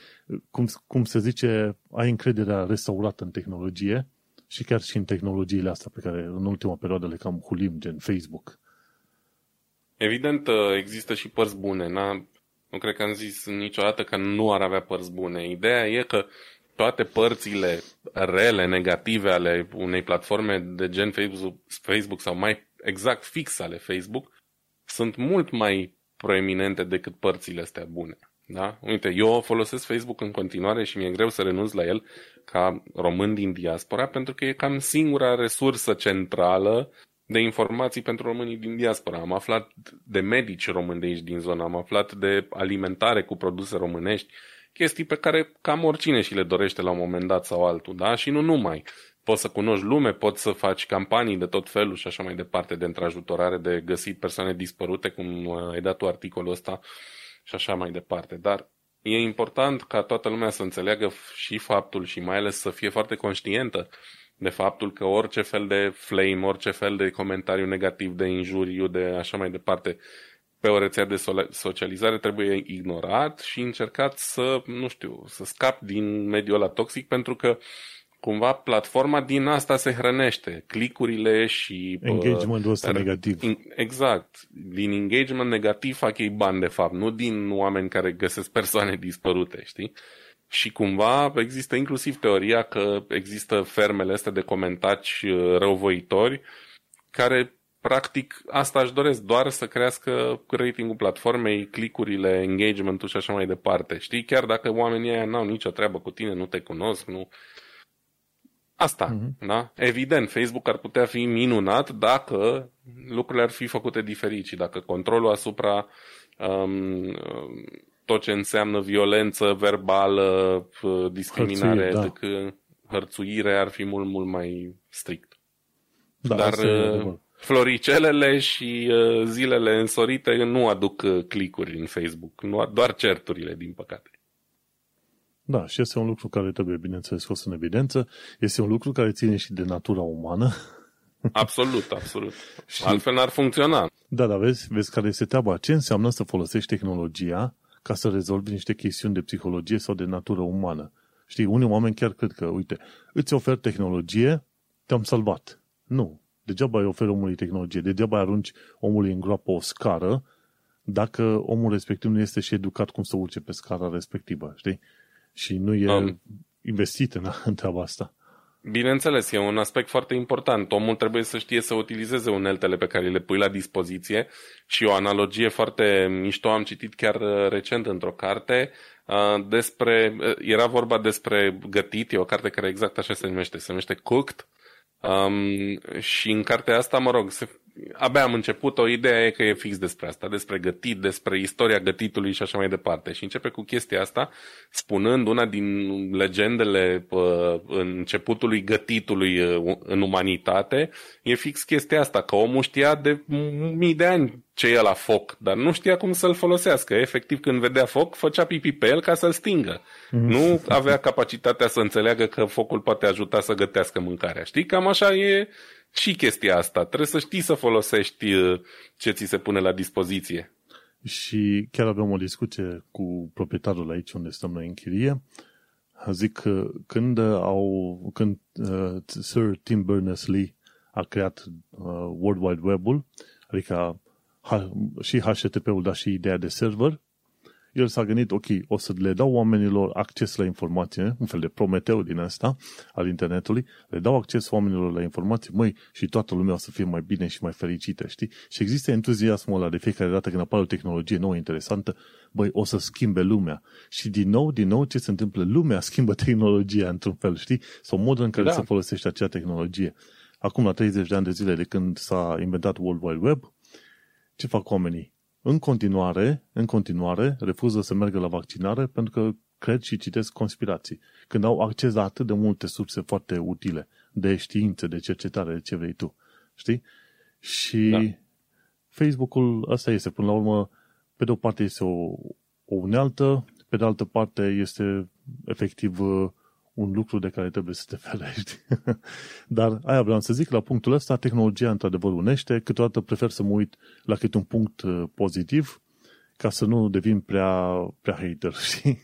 Cum, cum se zice, ai încrederea restaurată în tehnologie, și chiar și în tehnologiile astea pe care în ultima perioadă le cam hulim, gen Facebook. Evident, uh, există și părți bune. N-a, nu cred că am zis niciodată că nu ar avea părți bune. Ideea e că toate părțile rele, negative ale unei platforme de gen Facebook, Facebook sau mai exact fix ale Facebook sunt mult mai proeminente decât părțile astea bune. Da? Uite, eu folosesc Facebook în continuare și mi-e greu să renunț la el ca român din diaspora, pentru că e cam singura resursă centrală de informații pentru românii din diaspora. Am aflat de medici români de aici din zonă, am aflat de alimentare cu produse românești, chestii pe care cam oricine și le dorește la un moment dat sau altul, da? Și nu numai. Poți să cunoști lume, poți să faci campanii de tot felul și așa mai departe de întrajutorare, de găsit persoane dispărute, cum ai dat tu articolul ăsta și așa mai departe. Dar e important ca toată lumea să înțeleagă și faptul și mai ales să fie foarte conștientă de faptul că orice fel de flame, orice fel de comentariu negativ, de injuriu, de așa mai departe, pe o rețea de socializare trebuie ignorat și încercat să, nu știu, să scap din mediul ăla toxic pentru că cumva platforma din asta se hrănește. Clicurile și... Engagementul ăsta uh, negativ. Exact. Din engagement negativ fac ei bani, de fapt, nu din oameni care găsesc persoane dispărute, știi? Și cumva există inclusiv teoria că există fermele astea de comentaci uh, răuvoitori care practic asta își doresc, doar să crească ratingul platformei, clicurile, engagementul și așa mai departe. Știi? Chiar dacă oamenii aia n-au nicio treabă cu tine, nu te cunosc, nu Asta, uh-huh. da? Evident, Facebook ar putea fi minunat dacă lucrurile ar fi făcute diferit și dacă controlul asupra um, tot ce înseamnă violență verbală, discriminare, Hărțuire, da. decât hărțuire ar fi mult, mult mai strict. Da, Dar uh, floricelele și uh, zilele însorite nu aduc uh, clicuri în Facebook, nu, doar certurile, din păcate. Da, și este un lucru care trebuie, bineînțeles, scos în evidență. Este un lucru care ține și de natura umană. Absolut, absolut. și... Altfel n-ar funcționa. Da, da, vezi, vezi care este treaba. Ce înseamnă să folosești tehnologia ca să rezolvi niște chestiuni de psihologie sau de natură umană? Știi, unii oameni chiar cred că, uite, îți ofer tehnologie, te-am salvat. Nu. Degeaba îi oferi omului tehnologie, degeaba îi arunci omului în groapă o scară dacă omul respectiv nu este și educat cum să urce pe scara respectivă, știi? Și nu e um. investit în, în treaba asta. Bineînțeles, e un aspect foarte important. Omul trebuie să știe să utilizeze uneltele pe care le pui la dispoziție și o analogie foarte mișto am citit chiar uh, recent într-o carte uh, despre, uh, era vorba despre gătit, e o carte care exact așa se numește, se numește Cooked um, și în cartea asta, mă rog, se abia am început, o idee e că e fix despre asta, despre gătit, despre istoria gătitului și așa mai departe. Și începe cu chestia asta, spunând una din legendele uh, începutului gătitului uh, în umanitate, e fix chestia asta, că omul știa de mii de ani ce e la foc, dar nu știa cum să-l folosească. Efectiv, când vedea foc, făcea pipi pe el ca să-l stingă. Mm. Nu avea capacitatea să înțeleagă că focul poate ajuta să gătească mâncarea. Știi? Cam așa e și chestia asta. Trebuie să știi să folosești uh, ce ți se pune la dispoziție. Și chiar avem o discuție cu proprietarul aici unde stăm noi în chirie. Zic că când au, când uh, Sir Tim Berners-Lee a creat uh, World Wide Web-ul, adică ha, și HTTP-ul, dar și ideea de server, el s-a gândit, ok, o să le dau oamenilor acces la informație, un fel de prometeu din asta al internetului, le dau acces oamenilor la informații, măi, și toată lumea o să fie mai bine și mai fericită, știi? Și există entuziasmul ăla de fiecare dată când apare o tehnologie nouă interesantă, băi, o să schimbe lumea. Și din nou, din nou, ce se întâmplă? Lumea schimbă tehnologia într-un fel, știi? Sau modul în care da. se folosește acea tehnologie. Acum, la 30 de ani de zile de când s-a inventat World Wide Web, ce fac oamenii? În continuare, în continuare, refuză să meargă la vaccinare pentru că cred și citesc conspirații. Când au acces la atât de multe surse foarte utile de științe, de cercetare, de ce vrei tu. Știi? Și da. Facebook-ul ăsta este, până la urmă, pe de o parte este o, o unealtă, pe de altă parte este efectiv un lucru de care trebuie să te ferești. Dar aia vreau să zic, la punctul ăsta, tehnologia într-adevăr unește, câteodată prefer să mă uit la câte un punct uh, pozitiv, ca să nu devin prea, prea hater, știi?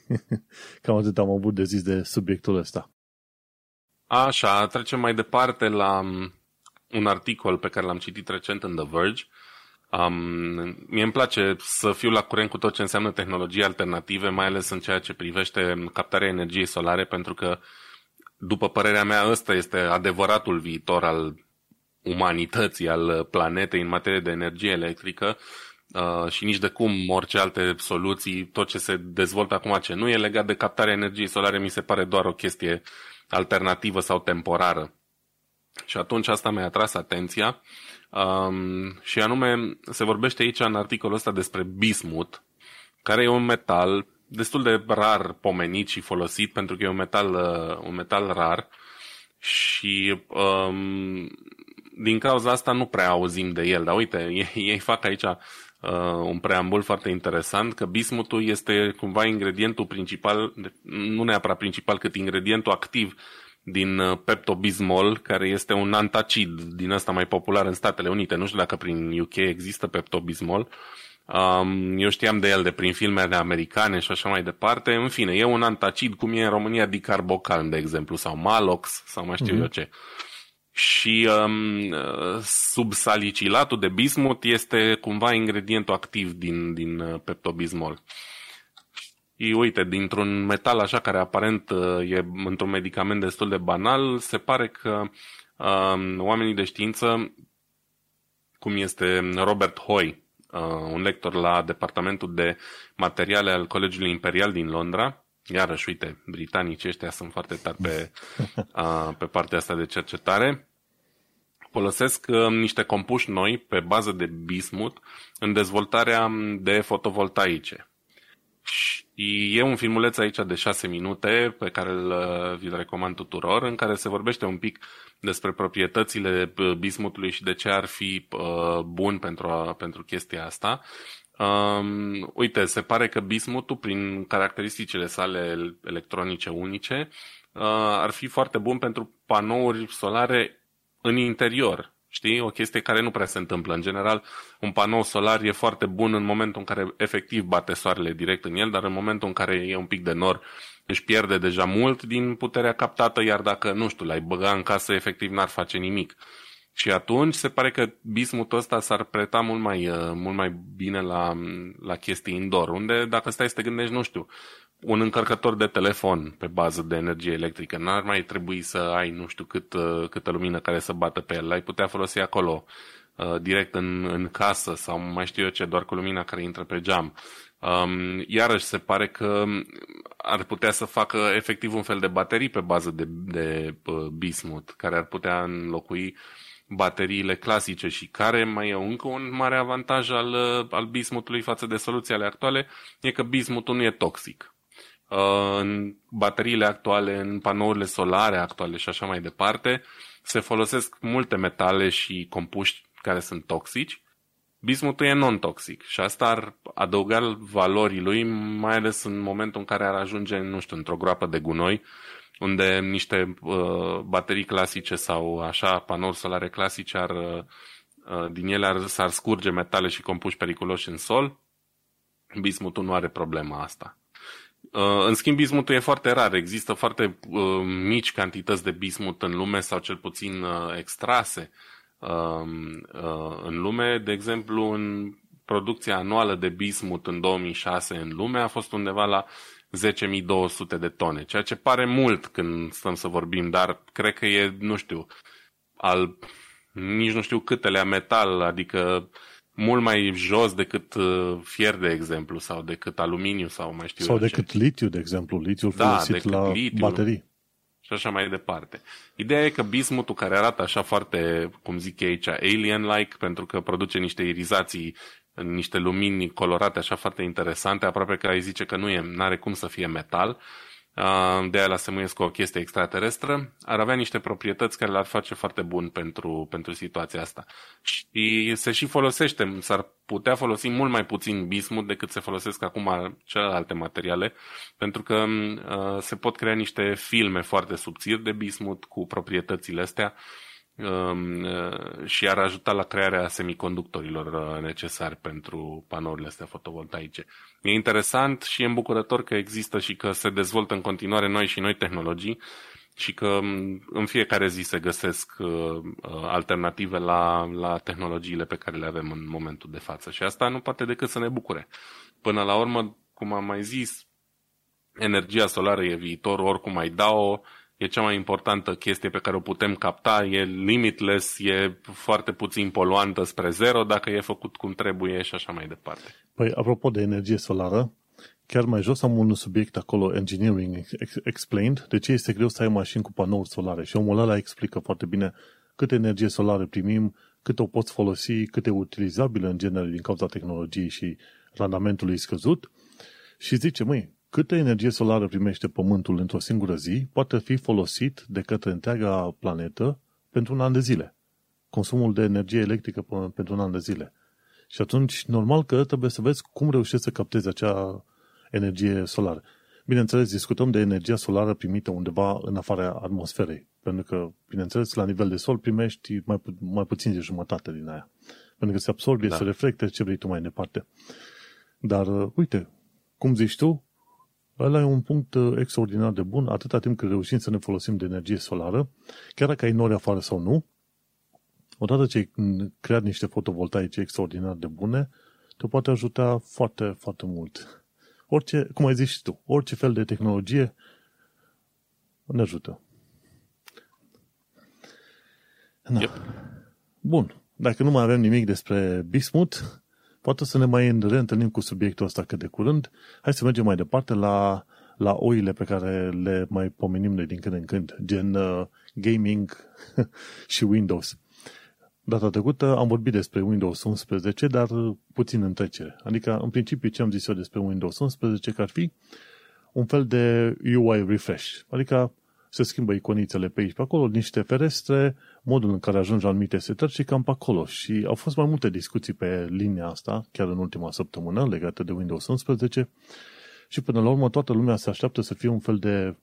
Cam atât am avut de zis de subiectul ăsta. Așa, trecem mai departe la um, un articol pe care l-am citit recent în The Verge, Um, mie îmi place să fiu la curent cu tot ce înseamnă tehnologii alternative, mai ales în ceea ce privește captarea energiei solare, pentru că, după părerea mea, ăsta este adevăratul viitor al umanității, al planetei în materie de energie electrică uh, și nici de cum orice alte soluții, tot ce se dezvoltă acum ce nu e legat de captarea energiei solare, mi se pare doar o chestie alternativă sau temporară. Și atunci asta mi-a atras atenția Um, și anume, se vorbește aici în articolul ăsta despre bismut, care e un metal destul de rar pomenit și folosit pentru că e un metal, uh, un metal rar și um, din cauza asta nu prea auzim de el. Dar uite, ei, ei fac aici uh, un preambul foarte interesant că bismutul este cumva ingredientul principal, nu neapărat principal, cât ingredientul activ din uh, Pepto-Bismol, care este un antacid din ăsta mai popular în Statele Unite. Nu știu dacă prin UK există Pepto-Bismol. Um, eu știam de el de prin filmele americane și așa mai departe. În fine, e un antacid cum e în România dicarbocalm, de exemplu, sau Malox, sau mai știu mm-hmm. eu ce. Și um, subsalicilatul de bismut este cumva ingredientul activ din, din uh, Pepto-Bismol. Și uite, dintr-un metal așa care aparent uh, e într-un medicament destul de banal, se pare că um, oamenii de știință, cum este Robert Hoy, uh, un lector la Departamentul de Materiale al Colegiului Imperial din Londra, iarăși, uite, britanicii ăștia sunt foarte tari pe, uh, pe partea asta de cercetare, folosesc uh, niște compuși noi pe bază de bismut în dezvoltarea de fotovoltaice. Și e un filmuleț aici de 6 minute pe care îl, uh, vi-l recomand tuturor, în care se vorbește un pic despre proprietățile uh, bismutului și de ce ar fi uh, bun pentru, a, pentru chestia asta. Um, uite, se pare că bismutul, prin caracteristicile sale electronice unice, uh, ar fi foarte bun pentru panouri solare în interior, Știi? O chestie care nu prea se întâmplă. În general, un panou solar e foarte bun în momentul în care efectiv bate soarele direct în el, dar în momentul în care e un pic de nor, își pierde deja mult din puterea captată, iar dacă, nu știu, l-ai băga în casă, efectiv n-ar face nimic. Și atunci se pare că bismutul ăsta s-ar preta mult mai, uh, mult mai bine la, la chestii indoor, unde dacă stai să te gândești, nu știu, un încărcător de telefon pe bază de energie electrică, n-ar mai trebui să ai nu știu cât, uh, câtă lumină care să bată pe el, l-ai putea folosi acolo uh, direct în, în casă sau mai știu eu ce, doar cu lumina care intră pe geam. Um, iarăși se pare că ar putea să facă efectiv un fel de baterii pe bază de, de uh, bismut, care ar putea înlocui bateriile clasice și care mai e încă un mare avantaj al, uh, al bismutului față de soluțiile actuale, e că bismutul nu e toxic. Uh, în bateriile actuale, în panourile solare actuale și așa mai departe, se folosesc multe metale și compuși care sunt toxici bismutul e non-toxic și asta ar adăuga valorii lui, mai ales în momentul în care ar ajunge, nu știu, într-o groapă de gunoi, unde niște uh, baterii clasice sau așa, panouri solare clasice ar, uh, din ele ar, s-ar scurge metale și compuși periculoși în sol, bismutul nu are problema asta. Uh, în schimb, bismutul e foarte rar. Există foarte uh, mici cantități de bismut în lume sau cel puțin uh, extrase Um, uh, în lume. De exemplu, în producția anuală de bismut în 2006 în lume a fost undeva la 10.200 de tone, ceea ce pare mult când stăm să vorbim, dar cred că e, nu știu, al, nici nu știu câtele metal, adică mult mai jos decât uh, fier, de exemplu, sau decât aluminiu, sau mai știu Sau decât ce. litiu, de exemplu, litiul da, folosit la litiu. baterii și așa mai departe. Ideea e că bismutul care arată așa foarte, cum zic ei aici, alien-like, pentru că produce niște irizații, niște lumini colorate așa foarte interesante, aproape că ai zice că nu e, n-are cum să fie metal, de aia la semuiesc cu o chestie extraterestră, ar avea niște proprietăți care l-ar face foarte bun pentru, pentru situația asta. Și se și folosește, s-ar putea folosi mult mai puțin bismut decât se folosesc acum celelalte materiale, pentru că uh, se pot crea niște filme foarte subțiri de bismut cu proprietățile astea. Um, uh, și ar ajuta la crearea semiconductorilor uh, necesari pentru panourile astea fotovoltaice. E interesant și e îmbucurător că există și că se dezvoltă în continuare noi și noi tehnologii și că um, în fiecare zi se găsesc uh, alternative la, la tehnologiile pe care le avem în momentul de față. Și asta nu poate decât să ne bucure. Până la urmă, cum am mai zis, energia solară e viitor, oricum mai dau-o, e cea mai importantă chestie pe care o putem capta, e limitless, e foarte puțin poluantă spre zero dacă e făcut cum trebuie și așa mai departe. Păi, apropo de energie solară, chiar mai jos am un subiect acolo, Engineering Explained, de ce este greu să ai mașini cu panouri solare și omul ăla explică foarte bine cât energie solară primim, cât o poți folosi, cât e utilizabilă în genere din cauza tehnologiei și randamentului scăzut și zice, măi, Câtă energie solară primește Pământul într-o singură zi poate fi folosit de către întreaga planetă pentru un an de zile. Consumul de energie electrică pentru un an de zile. Și atunci, normal că trebuie să vezi cum reușești să captezi acea energie solară. Bineînțeles, discutăm de energia solară primită undeva în afara atmosferei, pentru că, bineînțeles, la nivel de sol primești mai, pu- mai puțin de jumătate din aia. Pentru că se absorbe, da. se reflectă ce vrei tu mai departe. Dar, uite, cum zici tu, Ăla e un punct uh, extraordinar de bun, atâta timp cât reușim să ne folosim de energie solară, chiar dacă ai nori afară sau nu, odată ce ai creat niște fotovoltaice extraordinar de bune, te poate ajuta foarte, foarte mult. Orice, cum ai zis și tu, orice fel de tehnologie ne ajută. Na. Yep. Bun. Dacă nu mai avem nimic despre bismut, Poate să ne mai reîntâlnim cu subiectul ăsta cât de curând. Hai să mergem mai departe la, la oile pe care le mai pomenim noi din când în când, gen uh, gaming și Windows. Data trecută am vorbit despre Windows 11, dar puțin în trecere. Adică, în principiu, ce am zis eu despre Windows 11, că ar fi un fel de UI refresh. Adică se schimbă iconițele pe aici pe acolo, niște ferestre, modul în care ajungi la anumite setări și cam pe acolo. Și au fost mai multe discuții pe linia asta, chiar în ultima săptămână, legate de Windows 11 și până la urmă toată lumea se așteaptă să fie un fel de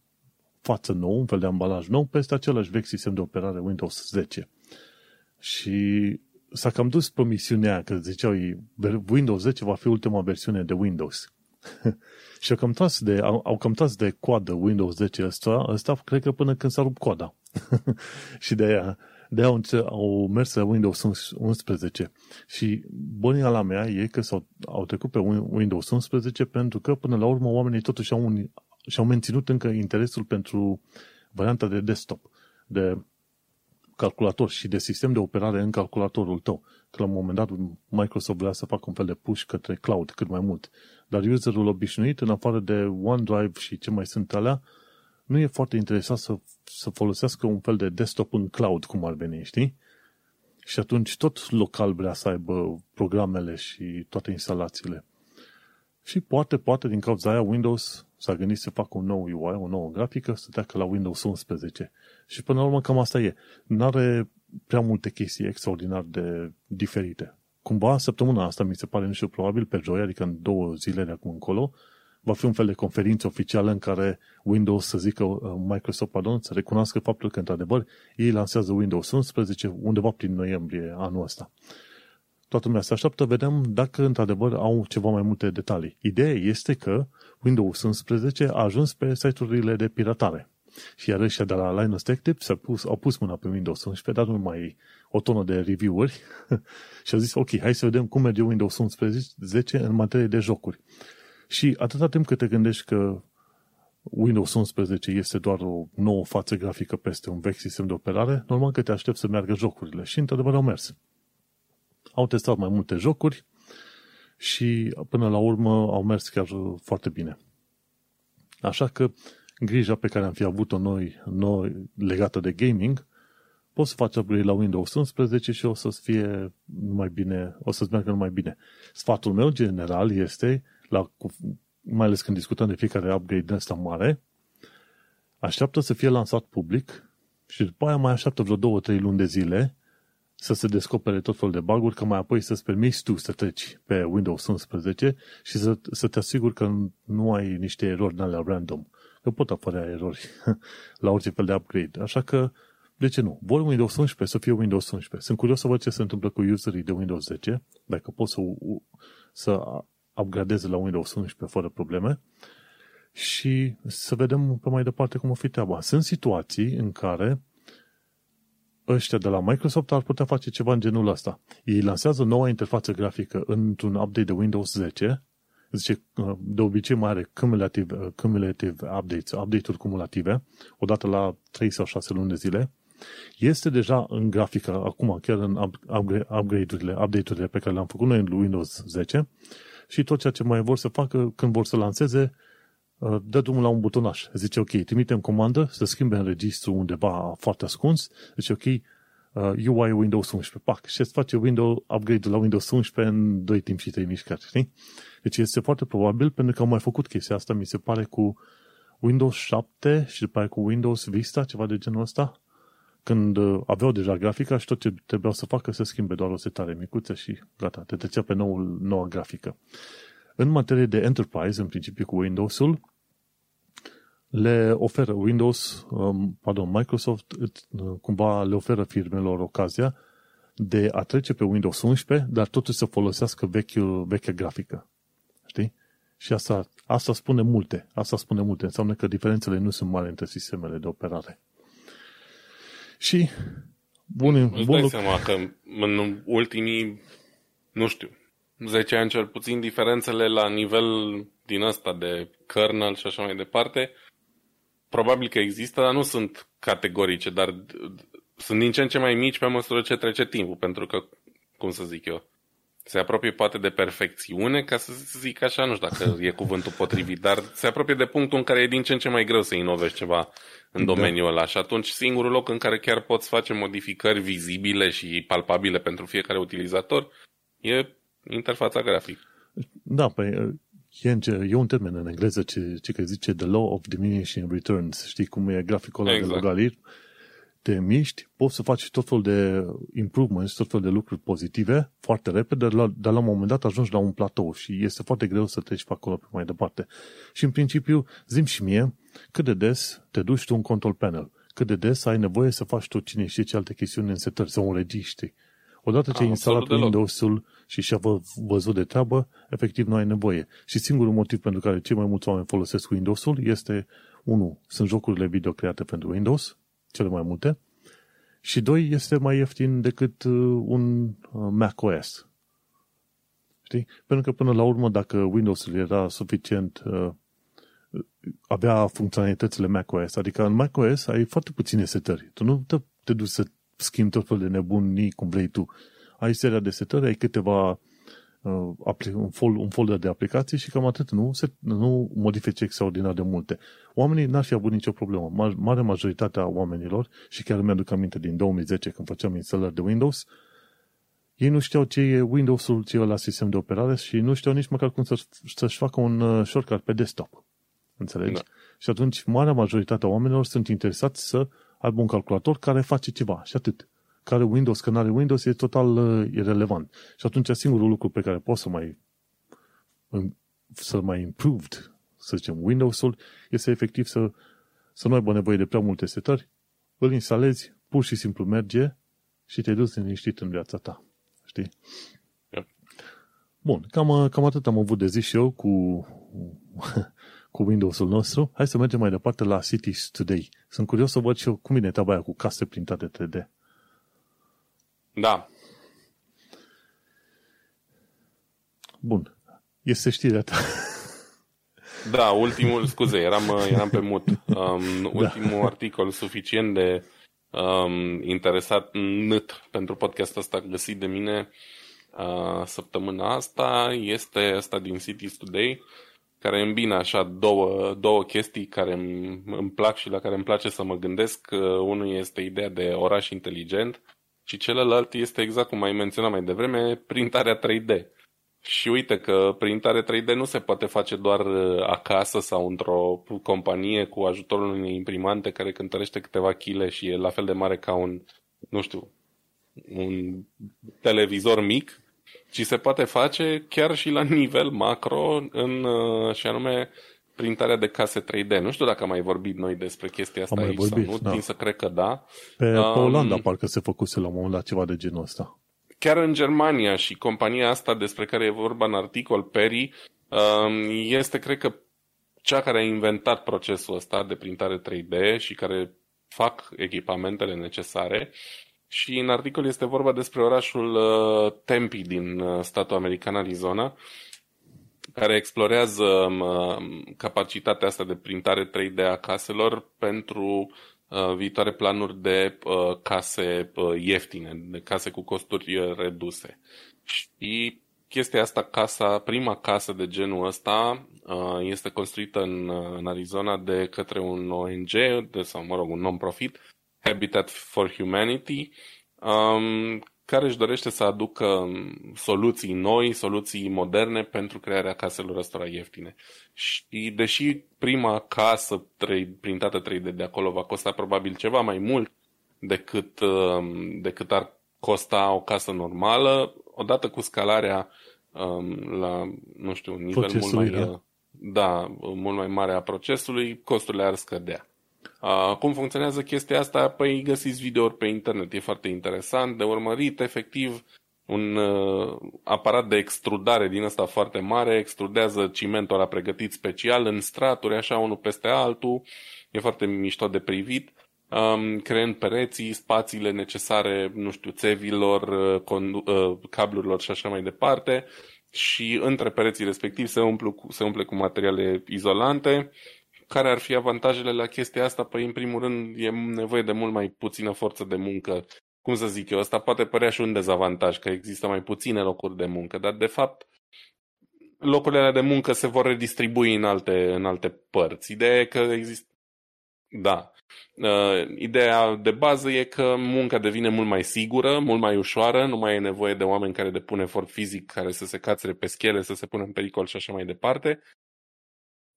față nou, un fel de ambalaj nou peste același vechi sistem de operare Windows 10. Și s-a cam dus promisiunea că ziceau Windows 10 va fi ultima versiune de Windows. și au cam tras de, au, au cam tras de coadă Windows 10 ăsta, ăsta, cred că până când s-a rupt coada. și de aia de au, au mers la Windows 11 și la mea e că s-au, au trecut pe Windows 11 pentru că până la urmă oamenii totuși au, un, și-au menținut încă interesul pentru varianta de desktop, de calculator și de sistem de operare în calculatorul tău. Că la un moment dat Microsoft vrea să facă un fel de push către cloud cât mai mult. Dar userul obișnuit, în afară de OneDrive și ce mai sunt alea, nu e foarte interesat să, să folosească un fel de desktop în cloud, cum ar veni, știi? Și atunci tot local vrea să aibă programele și toate instalațiile. Și poate, poate din cauza aia Windows s-a gândit să facă un nou UI, o nouă grafică, să treacă la Windows 11. Și până la urmă cam asta e. Nu are prea multe chestii extraordinar de diferite. Cumva săptămâna asta mi se pare, nu știu, probabil pe joi, adică în două zile de acum încolo, va fi un fel de conferință oficială în care Windows să zică, uh, Microsoft, pardon, să recunoască faptul că, într-adevăr, ei lansează Windows 11 undeva prin noiembrie anul ăsta. Toată lumea se așteaptă, vedem dacă, într-adevăr, au ceva mai multe detalii. Ideea este că Windows 11 a ajuns pe site-urile de piratare. Și iar ăștia de la Linus Tech Tips au pus, au pus mâna pe Windows 11, dar nu mai o tonă de review-uri și au zis, ok, hai să vedem cum merge Windows 11 în materie de jocuri. Și atâta timp cât te gândești că Windows 11 este doar o nouă față grafică peste un vechi sistem de operare, normal că te aștept să meargă jocurile. Și într-adevăr au mers. Au testat mai multe jocuri și până la urmă au mers chiar foarte bine. Așa că grija pe care am fi avut-o noi, noi legată de gaming, poți să faci upgrade la Windows 11 și o să fie mai bine, o să-ți meargă numai bine. Sfatul meu general este la, mai ales când discutăm de fiecare upgrade de asta mare, așteaptă să fie lansat public și după aia mai așteaptă vreo două, trei luni de zile să se descopere tot felul de bug ca mai apoi să-ți permiți tu să treci pe Windows 11 și să, să te asiguri că nu ai niște erori în alea random. Că pot apărea erori la orice fel de upgrade. Așa că, de ce nu? Vor Windows 11 să fie Windows 11. Sunt curios să văd ce se întâmplă cu userii de Windows 10, dacă pot să, să upgradeze la Windows 11 fără probleme și să vedem pe mai departe cum o fi treaba. Sunt situații în care ăștia de la Microsoft ar putea face ceva în genul ăsta. Ei lansează noua interfață grafică într-un update de Windows 10, zice, de obicei mai are cumulative, cumulative updates, update-uri cumulative, odată la 3 sau 6 luni de zile, este deja în grafică, acum chiar în upgrade-urile, update-urile pe care le-am făcut noi în Windows 10 și tot ceea ce mai vor să facă când vor să lanseze, uh, dă drumul la un butonaș. Zice, ok, trimitem comandă să schimbe în registru undeva foarte ascuns. Zice, ok, UI uh, Windows 11, pac, și îți face Windows upgrade la Windows 11 în 2 timp și 3 mișcări, știi? Deci este foarte probabil, pentru că au mai făcut chestia asta, mi se pare, cu Windows 7 și după aia cu Windows Vista, ceva de genul ăsta când uh, aveau deja grafica și tot ce trebuiau să facă să schimbe doar o setare micuță și gata, te trecea pe noul, noua grafică. În materie de enterprise, în principiu cu Windows-ul, le oferă Windows, um, pardon, Microsoft uh, cumva le oferă firmelor ocazia de a trece pe Windows 11, dar totuși să folosească vechiul, vechea grafică. Știi? Și asta, asta spune multe. Asta spune multe. Înseamnă că diferențele nu sunt mari între sistemele de operare. Și bun, Îți bun dai seama că în ultimii, nu știu, 10 ani cel puțin, diferențele la nivel din ăsta de kernel și așa mai departe, probabil că există, dar nu sunt categorice, dar sunt din ce în ce mai mici pe măsură ce trece timpul, pentru că, cum să zic eu, se apropie poate de perfecțiune, ca să zic așa, nu știu dacă e cuvântul potrivit, dar se apropie de punctul în care e din ce în ce mai greu să inovezi ceva în da. domeniul da. ăla și atunci singurul loc în care chiar poți face modificări vizibile și palpabile pentru fiecare utilizator e interfața grafică. Da, păi e, e un termen în engleză ce, ce că zice the law of diminishing returns. Știi cum e graficul ăla exact. de logaritm? Te miști, poți să faci tot felul de improvements, tot felul de lucruri pozitive foarte repede, dar la un moment dat ajungi la un platou și este foarte greu să treci pe acolo pe mai departe. Și în principiu, zim și mie, cât de des te duci tu un control panel, cât de des ai nevoie să faci tu cine știe ce alte chestiuni în setări sau în registri. Odată ce ai instalat Windows-ul și și-a văzut de treabă, efectiv nu ai nevoie. Și singurul motiv pentru care cei mai mulți oameni folosesc Windows-ul este, unu, sunt jocurile video create pentru Windows, cele mai multe, Și doi, este mai ieftin decât uh, un uh, Mac OS. Știi? Pentru că până la urmă, dacă Windows-ul era suficient, uh, avea funcționalitățile macOS, adică în macOS ai foarte puține setări. Tu nu te, te duci să schimbi tot felul de nebunii cum vrei tu. Ai seria de setări, ai câteva un, fol, un folder de aplicații și cam atât, nu, se, nu modifici extraordinar de multe. Oamenii n-ar fi avut nicio problemă. Mare majoritatea oamenilor, și chiar mi-aduc aminte din 2010 când făceam instalări de Windows, ei nu știau ce e Windows-ul, ce e la sistem de operare și nu știau nici măcar cum să, să-și facă un uh, shortcut pe desktop. Înțelegi? Da. Și atunci, marea majoritatea oamenilor sunt interesați să aibă un calculator care face ceva și atât care Windows, că nu are Windows, e total uh, irrelevant. Și atunci singurul lucru pe care poți să mai să mai improved, să zicem, Windows-ul, este efectiv să, să nu aibă nevoie de prea multe setări, îl instalezi, pur și simplu merge și te duci liniștit în viața ta. Știi? Yep. Bun, cam, cam atât am avut de zis și eu cu, cu Windows-ul nostru. Hai să mergem mai departe la Cities Today. Sunt curios să văd și eu cum vine treaba aia cu case printate 3D. Da. Bun. Este știrea ta. Da, ultimul, scuze, eram, eram pe mut. Um, da. ultimul da. articol suficient de um, interesat nât pentru podcastul ăsta găsit de mine uh, săptămâna asta este ăsta din Cities Today care îmbină așa două, două chestii care îmi, îmi plac și la care îmi place să mă gândesc. Uh, unul este ideea de oraș inteligent și celălalt este exact cum ai menționat mai devreme, printarea 3D. Și uite că printare 3D nu se poate face doar uh, acasă sau într-o companie cu ajutorul unei imprimante care cântărește câteva chile și e la fel de mare ca un, nu știu, un televizor mic, ci se poate face chiar și la nivel macro în, uh, și anume printarea de case 3D. Nu știu dacă am mai vorbit noi despre chestia asta am aici vorbit, sau nu, da. Tin să cred că da. Pe, pe um, Olanda parcă se făcuse la un moment dat ceva de genul ăsta. Chiar în Germania și compania asta despre care e vorba în articol, Peri, um, este, cred că, cea care a inventat procesul ăsta de printare 3D și care fac echipamentele necesare. Și în articol este vorba despre orașul uh, Tempe din uh, statul american Arizona, care explorează um, capacitatea asta de printare 3D a caselor pentru uh, viitoare planuri de uh, case uh, ieftine, de case cu costuri reduse. Și chestia asta, casa, prima casă de genul ăsta este construită în, în Arizona de către un ONG, de, sau mă rog, un non-profit, Habitat for Humanity, um, care își dorește să aducă soluții noi, soluții moderne pentru crearea caselor ăstora ieftine. Și deși prima casă 3, printată 3D de acolo va costa probabil ceva mai mult decât, um, decât ar costa o casă normală, odată cu scalarea um, la, nu știu, un nivel mult mai, da. da, mult mai mare a procesului, costurile ar scădea. Uh, cum funcționează chestia asta? Păi găsiți videouri pe internet, e foarte interesant. De urmărit, efectiv un uh, aparat de extrudare din ăsta foarte mare, extrudează cimentul ăla pregătit special în straturi, așa unul peste altul, e foarte mișto de privit, um, creând pereții, spațiile necesare, nu știu, țevilor, uh, condu- uh, cablurilor și așa mai departe. Și între pereții respectiv se, umplu, se umple cu materiale izolante care ar fi avantajele la chestia asta? Păi, în primul rând, e nevoie de mult mai puțină forță de muncă. Cum să zic eu, asta poate părea și un dezavantaj, că există mai puține locuri de muncă, dar, de fapt, locurile de muncă se vor redistribui în alte, în alte părți. Ideea e că există... Da. Uh, ideea de bază e că munca devine mult mai sigură, mult mai ușoară, nu mai e nevoie de oameni care depun efort fizic, care să se cațere pe schele, să se pună în pericol și așa mai departe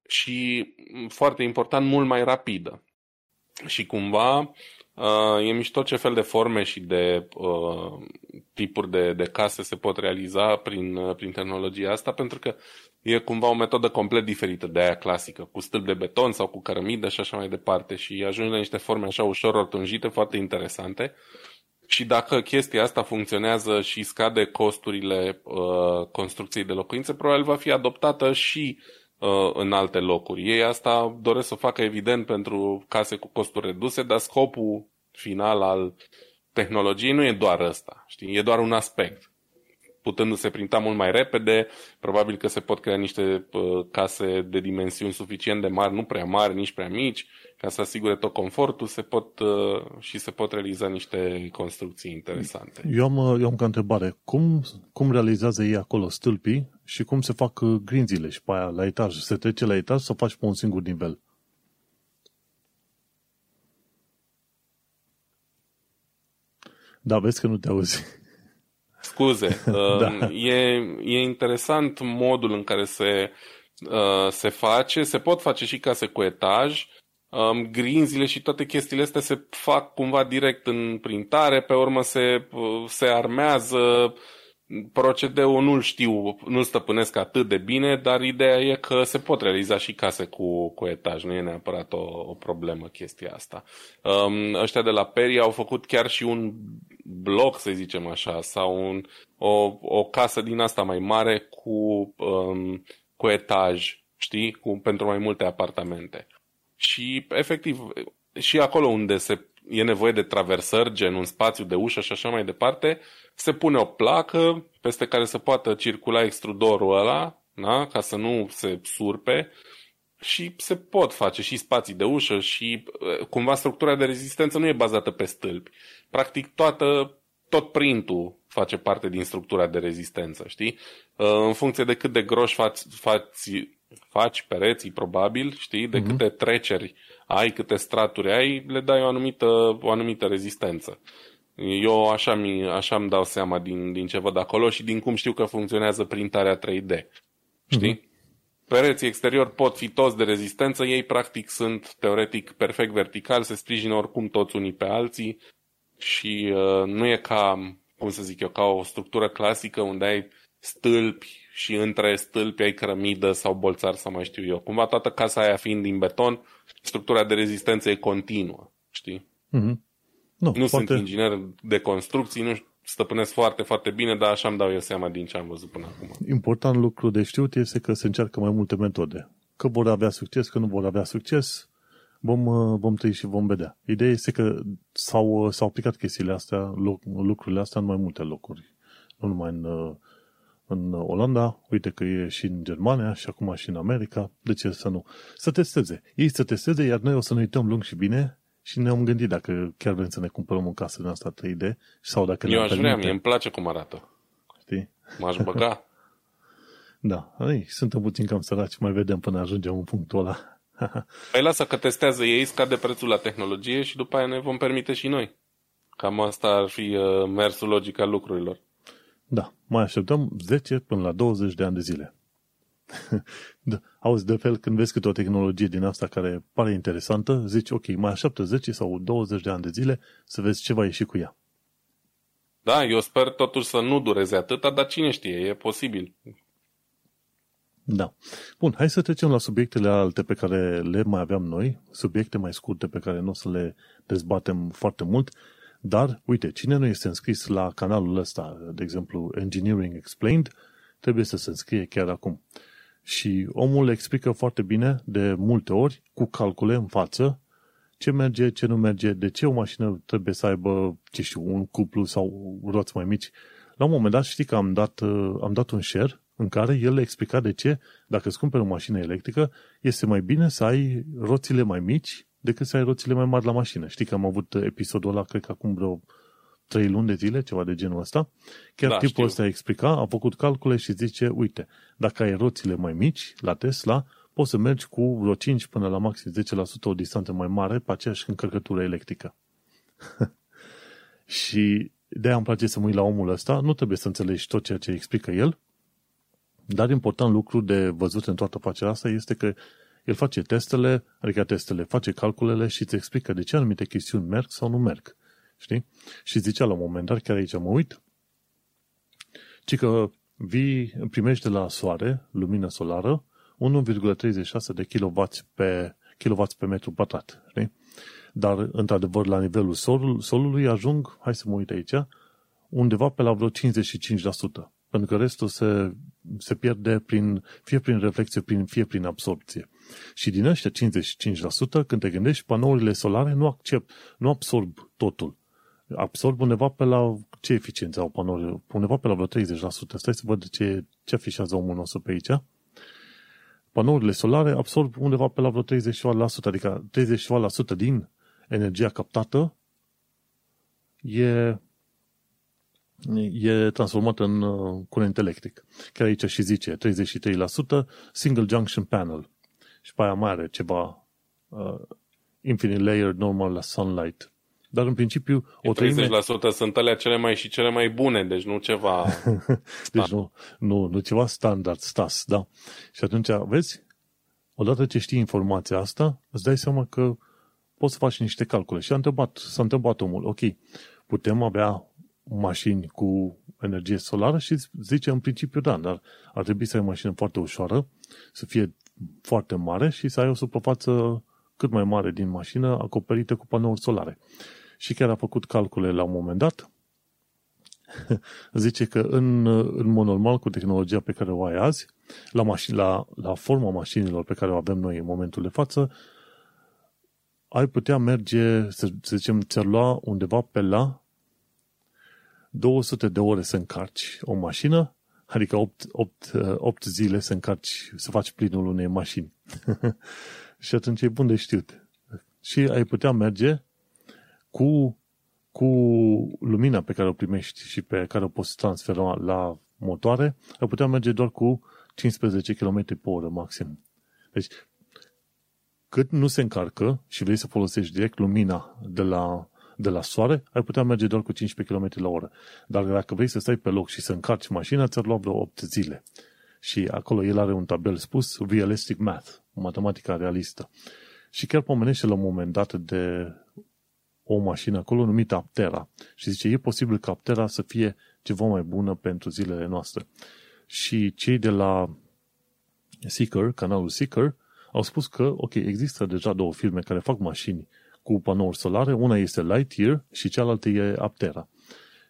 și, foarte important, mult mai rapidă. Și cumva uh, e mișto ce fel de forme și de uh, tipuri de, de case se pot realiza prin, uh, prin tehnologia asta, pentru că e cumva o metodă complet diferită de aia clasică, cu stâlp de beton sau cu cărămidă și așa mai departe și ajungi la niște forme așa ușor rotunjite, foarte interesante. Și dacă chestia asta funcționează și scade costurile uh, construcției de locuințe, probabil va fi adoptată și Uh, în alte locuri. Ei asta doresc să facă evident pentru case cu costuri reduse, dar scopul final al tehnologiei nu e doar ăsta, știi? E doar un aspect. Putându-se printa mult mai repede, probabil că se pot crea niște uh, case de dimensiuni suficient de mari, nu prea mari, nici prea mici, ca să asigure tot confortul se pot, uh, și se pot realiza niște construcții interesante. Eu am, uh, eu am ca întrebare, cum, cum realizează ei acolo stâlpii și cum se fac uh, grinzile și pe aia la etaj? Se trece la etaj sau faci pe un singur nivel? Da, vezi că nu te auzi. Scuze. da. e, e interesant modul în care se, uh, se face. Se pot face și case cu etaj. Um, grinzile și toate chestiile astea se fac cumva direct în printare, pe urmă se, uh, se armează, procedeul nu-l știu, nu-l stăpânesc atât de bine, dar ideea e că se pot realiza și case cu, cu etaj, nu e neapărat o, o problemă chestia asta. Um, ăștia de la Peri au făcut chiar și un bloc, să zicem așa, sau un, o, o casă din asta mai mare cu, um, cu etaj, știi, cu, pentru mai multe apartamente. Și, efectiv, și acolo unde se e nevoie de traversări, gen un spațiu de ușă și așa mai departe, se pune o placă peste care să poată circula extrudorul ăla, da? ca să nu se surpe, și se pot face și spații de ușă și cumva structura de rezistență nu e bazată pe stâlpi. Practic toată, tot printul face parte din structura de rezistență, știi? În funcție de cât de groși faci, faci, faci pereții, probabil, știi? De uh-huh. câte treceri ai, câte straturi ai, le dai o anumită, o anumită rezistență. Eu așa mi așa îmi dau seama din, din ce văd acolo și din cum știu că funcționează printarea 3D. Știi? Mm-hmm. Pereții exterior pot fi toți de rezistență, ei practic sunt teoretic perfect vertical, se sprijină oricum toți unii pe alții și uh, nu e ca, cum să zic eu, ca o structură clasică unde ai stâlpi și între stâlpi ai cărămidă sau bolțar sau mai știu eu. Cumva toată casa aia fiind din beton, structura de rezistență e continuă, știi? Mm-hmm. Nu, nu poate... sunt inginer de construcții, nu stăpânesc foarte, foarte bine, dar așa îmi dau eu seama din ce am văzut până acum. Important lucru de știut este că se încearcă mai multe metode. Că vor avea succes, că nu vor avea succes, vom, uh, vom trăi și vom vedea. Ideea este că s-au, uh, s-au aplicat chestiile astea, lucrurile astea în mai multe locuri. Nu numai în, uh, în Olanda, uite că e și în Germania și acum și în America, de ce să nu? Să testeze. Ei să testeze, iar noi o să ne uităm lung și bine și ne-am gândit dacă chiar vrem să ne cumpărăm o casă din asta 3D sau dacă Eu aș vrea, mie îmi place cum arată. Știi? M-aș băga. da, ei, suntem puțin cam săraci, mai vedem până ajungem în punctul ăla. păi lasă că testează ei, scade prețul la tehnologie și după aia ne vom permite și noi. Cam asta ar fi uh, mersul logic al lucrurilor. Da, mai așteptăm 10 până la 20 de ani de zile. da, auzi, de fel, când vezi câte o tehnologie din asta care pare interesantă, zici, ok, mai așteaptă 10 sau 20 de ani de zile să vezi ce va ieși cu ea. Da, eu sper totuși să nu dureze atâta, dar cine știe, e posibil. Da. Bun, hai să trecem la subiectele alte pe care le mai aveam noi, subiecte mai scurte pe care nu o să le dezbatem foarte mult, dar, uite, cine nu este înscris la canalul ăsta, de exemplu, Engineering Explained, trebuie să se înscrie chiar acum. Și omul explică foarte bine, de multe ori, cu calcule în față, ce merge, ce nu merge, de ce o mașină trebuie să aibă, ce știu, un cuplu sau roți mai mici. La un moment dat știi că am dat, am dat un share în care el le explica de ce, dacă îți cumperi o mașină electrică, este mai bine să ai roțile mai mici decât să ai roțile mai mari la mașină. Știi că am avut episodul ăla, cred că acum vreo trei luni de zile, ceva de genul ăsta. Chiar da, tipul știu. ăsta explica, a făcut calcule și zice, uite, dacă ai roțile mai mici la Tesla, poți să mergi cu vreo 5 până la maxim 10% o distanță mai mare pe aceeași încărcătură electrică. și de-aia îmi place să mă uit la omul ăsta, nu trebuie să înțelegi tot ceea ce explică el, dar important lucru de văzut în toată afacerea asta este că el face testele, adică testele, face calculele și îți explică de ce anumite chestiuni merg sau nu merg. Știi? Și zicea la un moment dat, chiar aici mă uit, ci că vii, primești de la soare, lumină solară, 1,36 de kW pe, kW pe metru pătrat. Știi? Dar, într-adevăr, la nivelul sol, solului ajung, hai să mă uit aici, undeva pe la vreo 55%. Pentru că restul se, se pierde prin, fie prin reflexie, prin, fie prin absorpție. Și din ăștia 55%, când te gândești, panourile solare nu accept, nu absorb totul absorb undeva pe la ce eficiență au panourile? Undeva pe la vreo 30%. Stai să văd ce, ce afișează omul nostru pe aici. Panourile solare absorb undeva pe la vreo 30%, adică 30% din energia captată e, e transformată în uh, curent electric. Chiar aici și zice 33% single junction panel. Și pe aia mai are ceva uh, infinite layer normal la sunlight. Dar în principiu o 30% treime... sunt alea cele mai și cele mai bune, deci nu ceva... deci nu, nu, nu ceva standard, stas, da. Și atunci, vezi, odată ce știi informația asta, îți dai seama că poți să faci niște calcule. Și a întrebat, s-a întrebat omul, ok, putem avea mașini cu energie solară și zice în principiu da, dar ar trebui să ai o mașină foarte ușoară, să fie foarte mare și să ai o suprafață cât mai mare din mașină acoperită cu panouri solare. Și chiar a făcut calcule la un moment dat. Zice că în, în mod normal, cu tehnologia pe care o ai azi, la, mașini, la, la forma mașinilor pe care o avem noi în momentul de față, ai putea merge, să, să zicem, ți-ar lua undeva pe la 200 de ore să încarci o mașină, adică 8, 8, 8 zile să încarci, să faci plinul unei mașini. și atunci e bun de știut. Și ai putea merge cu, cu lumina pe care o primești și pe care o poți transfera la motoare, ai putea merge doar cu 15 km pe oră maxim. Deci, cât nu se încarcă și vrei să folosești direct lumina de la, de la soare, ai putea merge doar cu 15 km la oră. Dar dacă vrei să stai pe loc și să încarci mașina, ți-ar lua vreo 8 zile. Și acolo el are un tabel spus Realistic Math, matematica realistă. Și chiar pomenește la un moment dat de o mașină acolo numită Aptera. Și zice, e posibil ca Aptera să fie ceva mai bună pentru zilele noastre. Și cei de la Seeker, canalul Seeker, au spus că, ok, există deja două firme care fac mașini cu panouri solare, una este Lightyear și cealaltă e Aptera.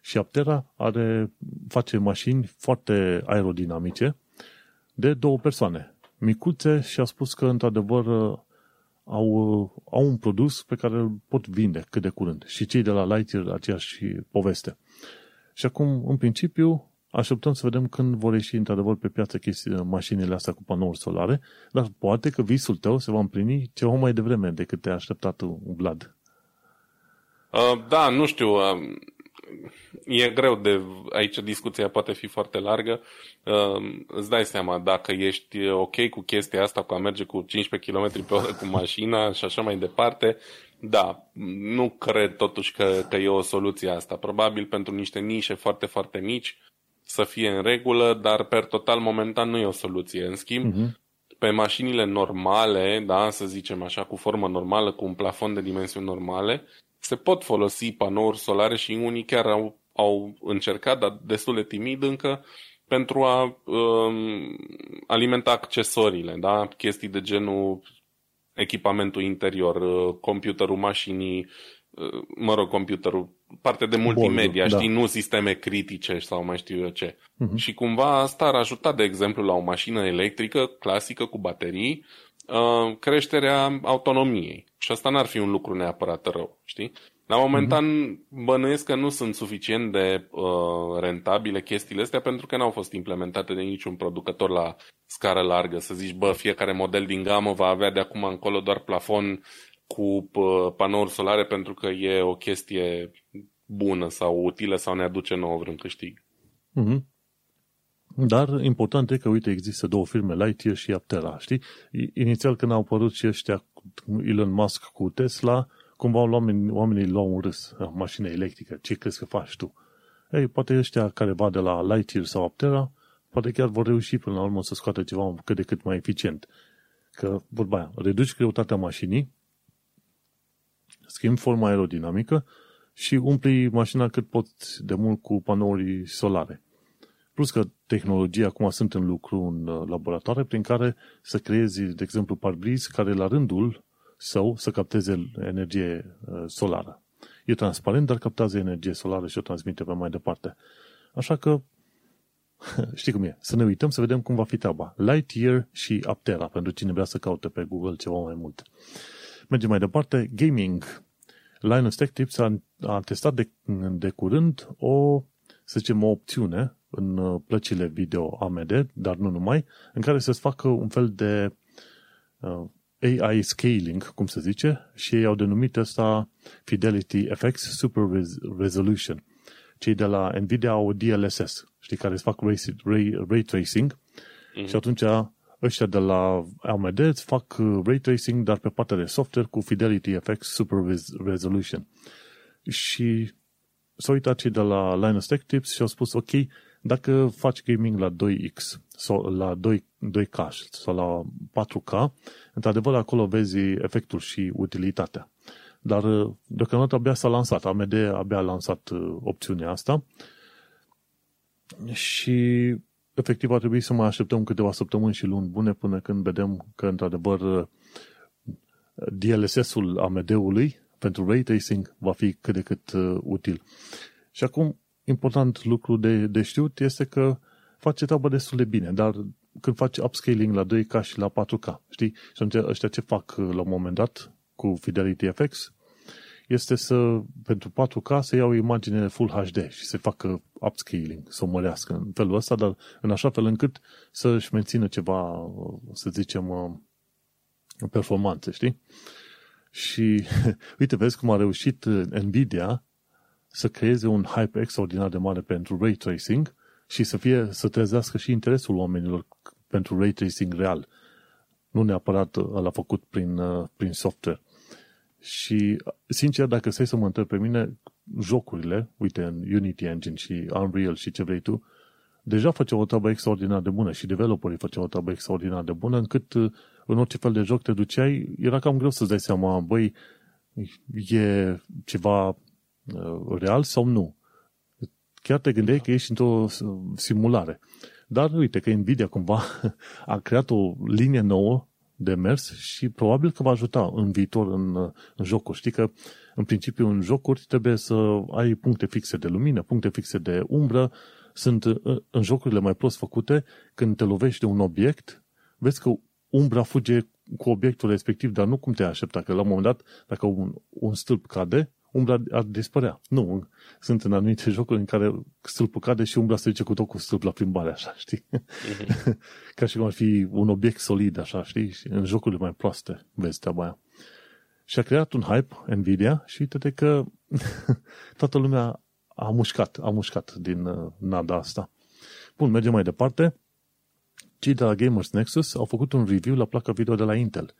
Și Aptera are, face mașini foarte aerodinamice de două persoane, micuțe și a spus că, într-adevăr, au, au un produs pe care îl pot vinde cât de curând. Și cei de la Lightyear aceeași poveste. Și acum, în principiu, așteptăm să vedem când vor ieși într-adevăr pe piață chestii, mașinile astea cu panouri solare, dar poate că visul tău se va împlini ceva mai devreme decât te-a așteptat Vlad. Uh, da, nu știu. Uh, e greu de... Aici discuția poate fi foarte largă. Uh, îți dai seama, dacă ești ok cu chestia asta, cu a merge cu 15 km pe oră cu mașina și așa mai departe, da, nu cred totuși că, că e o soluție asta. Probabil pentru niște nișe foarte, foarte mici să fie în regulă, dar per total momentan nu e o soluție. În schimb, uh-huh. pe mașinile normale, da, să zicem așa, cu formă normală, cu un plafon de dimensiuni normale, se pot folosi panouri solare și unii chiar au, au încercat, dar destul de timid încă, pentru a um, alimenta accesoriile, da? chestii de genul echipamentul interior, uh, computerul mașinii, uh, mă rog, computerul, parte de multimedia, Bol, știi, da. nu sisteme critice sau mai știu eu ce. Uh-huh. Și cumva asta ar ajuta, de exemplu, la o mașină electrică clasică cu baterii, uh, creșterea autonomiei. Și asta n-ar fi un lucru neapărat rău, știi? La momentan uh-huh. bănuiesc că nu sunt suficient de uh, rentabile chestiile astea pentru că n-au fost implementate de niciun producător la scară largă. Să zici, bă, fiecare model din gamă va avea de acum încolo doar plafon cu uh, panouri solare pentru că e o chestie bună sau utilă sau ne aduce nouă vreun câștig. Uh-huh. Dar important e că, uite, există două firme, Lightyear și Aptera, știi? Inițial când au apărut și ăștia, Elon Musk cu Tesla, cumva oamenii, oamenii luau un râs, ah, mașină electrică, ce crezi că faci tu? Ei, poate ăștia care va de la Lightyear sau Aptera, poate chiar vor reuși până la urmă să scoată ceva cât de cât mai eficient. Că, vorba aia, reduci greutatea mașinii, schimbi forma aerodinamică și umpli mașina cât poți de mult cu panouri solare. Plus că tehnologia acum sunt în lucru în uh, laboratoare prin care să creezi, de exemplu, parbriz care la rândul său să capteze energie uh, solară. E transparent, dar captează energie solară și o transmite pe mai departe. Așa că, știi cum e, să ne uităm să vedem cum va fi treaba. Lightyear și Aptera, pentru cine vrea să caute pe Google ceva mai mult. Mergem mai departe. Gaming. Linus Tech Tips a, a testat de, de curând o, să zicem, o opțiune în uh, plăcile video AMD, dar nu numai, în care să-ți facă un fel de uh, AI scaling, cum se zice, și ei au denumit asta Fidelity FX Super Resolution. Cei de la Nvidia au DLSS, știi, care îți fac ray, ray, ray tracing mm-hmm. și atunci ăștia de la AMD îți fac uh, ray tracing, dar pe partea de software cu Fidelity FX Super Resolution. Și s-au uitat cei de la Linus Tech Tips și au spus, ok, dacă faci gaming la 2X sau la 2, 2K sau la 4K, într-adevăr acolo vezi efectul și utilitatea. Dar uh, deocamdată abia s-a lansat, AMD abia a lansat uh, opțiunea asta și efectiv ar trebui să mai așteptăm câteva săptămâni și luni bune până când vedem că într-adevăr uh, DLSS-ul AMD-ului pentru ray tracing va fi cât de cât util. Și acum, important lucru de, de știut este că face treaba destul de bine, dar când faci upscaling la 2K și la 4K, știi? Și atunci ăștia ce fac la un moment dat cu Fidelity FX este să, pentru 4K, să iau imagine Full HD și să facă upscaling, să o mărească în felul ăsta, dar în așa fel încât să-și mențină ceva, să zicem, performanțe, știi? Și uite, vezi cum a reușit Nvidia să creeze un hype extraordinar de mare pentru ray tracing și să fie, să trezească și interesul oamenilor pentru ray tracing real. Nu neapărat l-a făcut prin, prin software. Și, sincer, dacă stai să mă întreb pe mine, jocurile, uite, în Unity Engine și Unreal și ce vrei tu, deja făceau o treabă extraordinar de bună și developerii făceau o treabă extraordinar de bună, încât în orice fel de joc te duceai, era cam greu să-ți dai seama, băi, e ceva uh, real sau nu. Chiar te gândeai că ești într-o simulare. Dar uite că Nvidia cumva a creat o linie nouă de mers și probabil că va ajuta în viitor în, în jocuri. Știi că, în principiu, în jocuri trebuie să ai puncte fixe de lumină, puncte fixe de umbră. Sunt în jocurile mai prost făcute, când te lovești de un obiect, vezi că umbra fuge cu obiectul respectiv, dar nu cum te aștepta, că la un moment dat, dacă un, un stâlp cade, umbra ar dispărea. Nu, sunt în anumite jocuri în care stâlpul cade și umbra se duce cu tot cu stâlp la plimbare, așa, știi? Uh-huh. Ca și cum ar fi un obiect solid, așa, știi? Și în jocurile mai proaste vezi treaba aia. Și a creat un hype, Nvidia, și uite că toată lumea a mușcat, a mușcat din uh, nada asta. Bun, mergem mai departe. Cei de la Gamers Nexus au făcut un review la placa video de la Intel,